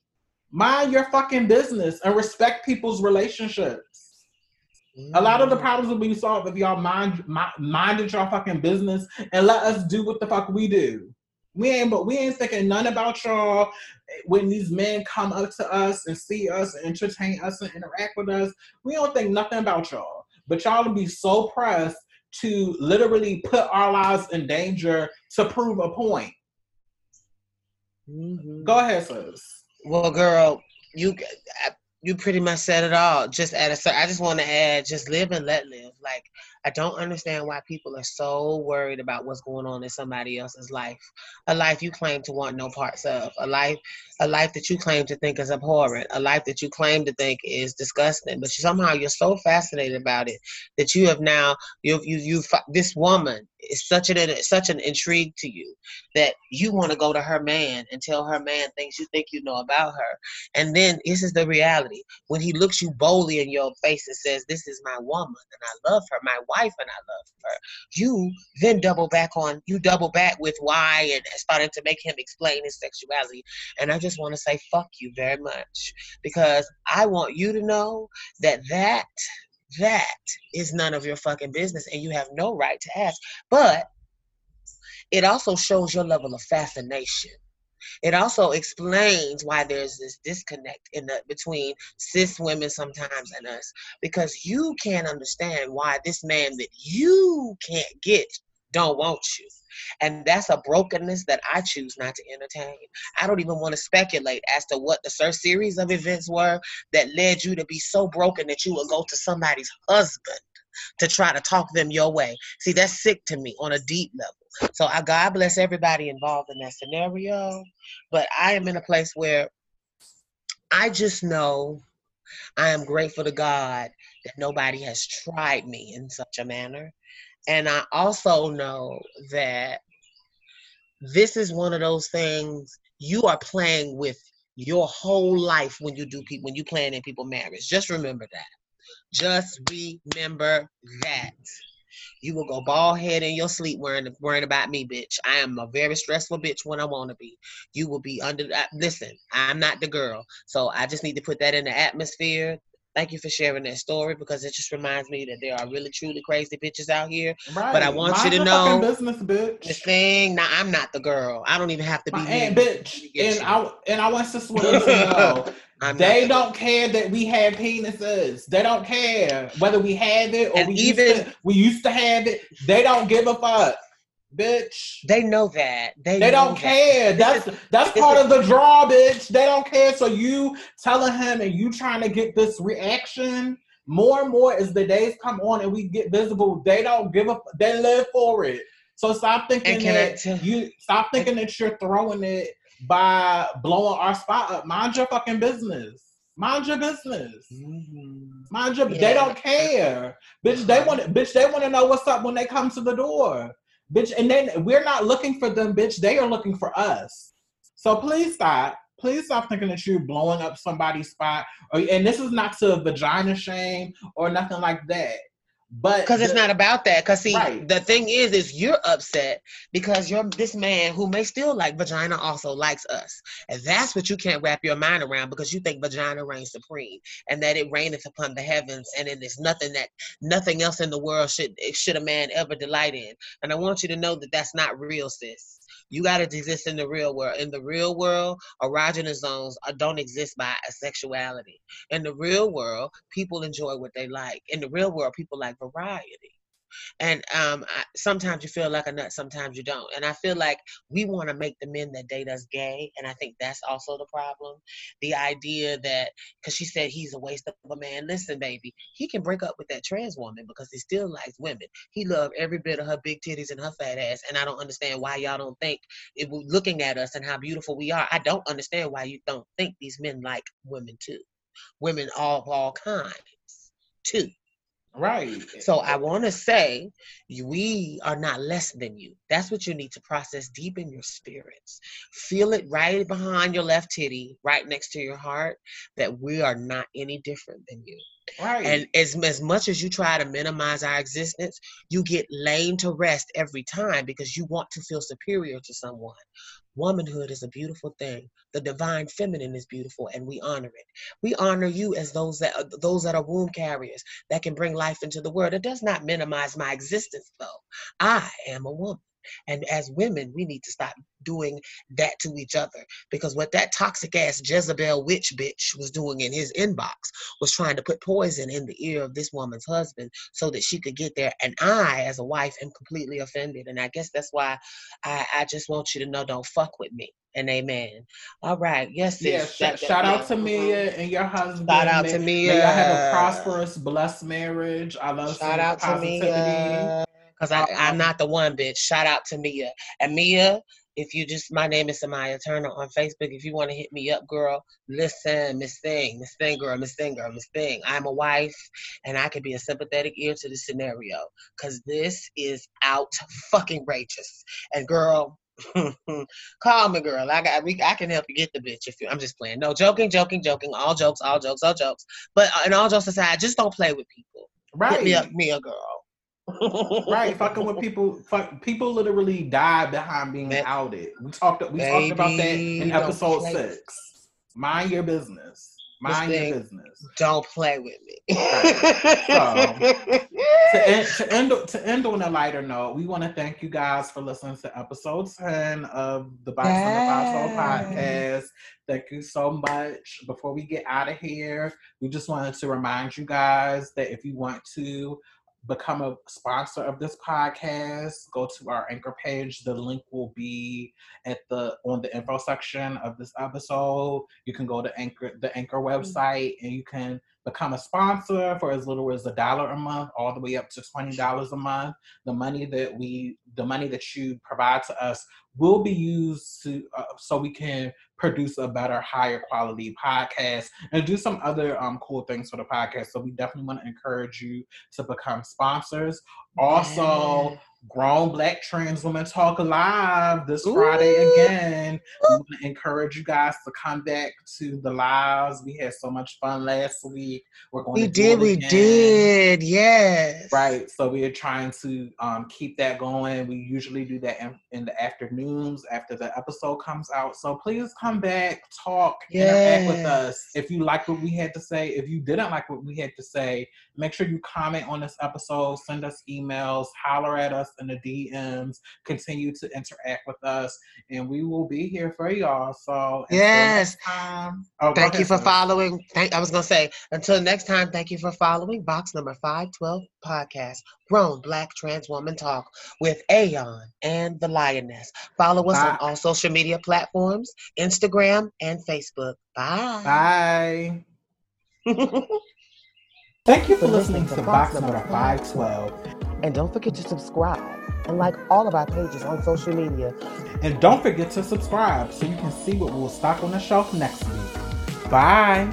Mind your fucking business and respect people's relationships. A lot of the problems will be solved if y'all mind, mind minded your fucking business and let us do what the fuck we do. We ain't but we ain't thinking none about y'all when these men come up to us and see us and entertain us and interact with us. We don't think nothing about y'all. But y'all will be so pressed to literally put our lives in danger to prove a point. Mm-hmm. Go ahead, sis. Well, girl, you you pretty much said it all. Just at a, I just want to add, just live and let live. Like I don't understand why people are so worried about what's going on in somebody else's life, a life you claim to want no parts of, a life, a life that you claim to think is abhorrent, a life that you claim to think is disgusting, but somehow you're so fascinated about it that you have now you you you this woman is such an such an intrigue to you that you want to go to her man and tell her man things you think you know about her, and then this is the reality. When he looks you boldly in your face and says, "This is my woman and I love her, my and I love her. You then double back on, you double back with why and starting to make him explain his sexuality. And I just want to say, fuck you very much because I want you to know that that that is none of your fucking business and you have no right to ask. But it also shows your level of fascination it also explains why there's this disconnect in the between cis women sometimes and us because you can't understand why this man that you can't get don't want you. And that's a brokenness that I choose not to entertain. I don't even want to speculate as to what the series of events were that led you to be so broken that you would go to somebody's husband to try to talk them your way. See, that's sick to me on a deep level. So I God bless everybody involved in that scenario. But I am in a place where I just know I am grateful to God that nobody has tried me in such a manner. And I also know that this is one of those things you are playing with your whole life when you do people when you plan in people marriage. Just remember that. Just remember that. You will go bald head in your sleep worrying, worrying about me, bitch. I am a very stressful bitch when I want to be. You will be under. Uh, listen, I'm not the girl, so I just need to put that in the atmosphere Thank you for sharing that story because it just reminds me that there are really truly crazy bitches out here. Right. But I want Mind you to know business, bitch. The thing, now I'm not the girl. I don't even have to be and bitch. And you. I and I want to know they don't care that we have penises. They don't care whether we have it or and we even used to, we used to have it. They don't give a fuck bitch. They know that. They, they don't care. That's that's part of the draw, bitch. They don't care. So you telling him and you trying to get this reaction more and more as the days come on and we get visible. They don't give a. They live for it. So stop thinking that you stop thinking that you're throwing it by blowing our spot up. Mind your fucking business. Mind your business. Mm-hmm. Mind your. Yeah. They don't care, bitch. They want. Bitch. They want to know what's up when they come to the door bitch. And then we're not looking for them, bitch. They are looking for us. So please stop. Please stop thinking that you're blowing up somebody's spot. Or, and this is not to vagina shame or nothing like that. But because it's not about that. Because see, right. the thing is, is you're upset because you're this man who may still like vagina also likes us, and that's what you can't wrap your mind around because you think vagina reigns supreme and that it reigneth upon the heavens, and it is nothing that nothing else in the world should should a man ever delight in. And I want you to know that that's not real, sis. You got to exist in the real world. In the real world, erogenous zones uh, don't exist by sexuality. In the real world, people enjoy what they like. In the real world, people like variety and um, I, sometimes you feel like a nut, sometimes you don't. And I feel like we want to make the men that date us gay, and I think that's also the problem. The idea that because she said he's a waste of a man. Listen, baby, he can break up with that trans woman because he still likes women. He loved every bit of her big titties and her fat ass, and I don't understand why y'all don't think it. Looking at us and how beautiful we are, I don't understand why you don't think these men like women too. Women of all kinds too. Right. So I want to say we are not less than you. That's what you need to process deep in your spirits. Feel it right behind your left titty, right next to your heart, that we are not any different than you. Right. And as, as much as you try to minimize our existence, you get laid to rest every time because you want to feel superior to someone. Womanhood is a beautiful thing. The divine feminine is beautiful, and we honor it. We honor you as those that uh, those that are womb carriers that can bring life into the world. It does not minimize my existence, though. I am a woman. And as women, we need to stop doing that to each other because what that toxic ass Jezebel witch bitch was doing in his inbox was trying to put poison in the ear of this woman's husband so that she could get there. And I, as a wife, am completely offended. And I guess that's why I, I just want you to know don't fuck with me. and amen. All right. Yes. Yeah. Sh- shout out to. Mm-hmm. Mia and your husband. Shout out may, to May Mia. y'all have a prosperous, blessed marriage. I love Shout out to positivity. Mia. Cause I, I'm not the one bitch. Shout out to Mia. And Mia, if you just my name is Samaya Turner on Facebook. If you want to hit me up, girl, listen, Miss Thing, Miss Thing girl, Miss Thing girl, Miss Thing. I'm a wife and I can be a sympathetic ear to the scenario. Cause this is out fucking righteous. And girl, call me girl. I got we I can help you get the bitch if you I'm just playing. No, joking, joking, joking, all jokes, all jokes, all jokes. But uh, and all jokes aside, just don't play with people. Hit me up, Right. me a girl. Right, fucking with people. Fuck, people literally die behind being Ba- outed. We talked. We talked about that in episode six. Mind your business. Mind your business. Don't play with me. To end, to end to end on a lighter note, we want to thank you guys for listening to episode ten of the Box on the Five Soul podcast. Thank you so much. Before we get out of here, we just wanted to remind you guys that if you want to become a sponsor of this podcast, go to our anchor page. The link will be at the on the info section of this episode. You can go to anchor the anchor website and you can become a sponsor for as little as a dollar a month, all the way up to twenty dollars a month. The money that we, the money that you provide to us, will be used to uh, so we can produce a better, higher quality podcast and do some other um, cool things for the podcast. So we definitely want to encourage you to become sponsors. Also, Grown Black Trans Women Talk Live this Friday again. We want to encourage you guys to come back to the lives. We had so much fun last week. We're going we to did, we again. did, yes. Right. So we are trying to um, keep that going. We usually do that in, in the afternoons after the episode comes out. So please come back, talk, interact with us. If you like what we had to say, if you didn't like what we had to say, make sure you comment on this episode, send us emails, holler at us in the DMs, continue to interact with us, and we will be here for y'all. So Yes. time. Oh, Thank you for following. Thank I was gonna say until next time. Thank you for following box number five twelve podcast. Grown Black Trans Woman Talk with Aeon and the Lioness. Follow us on Bye. all social media platforms, Instagram and Facebook. Bye. Bye. Thank you for listening to Box Number 512. And don't forget to subscribe and like all of our pages on social media. And don't forget to subscribe so you can see what we'll stock on the shelf next week. Bye.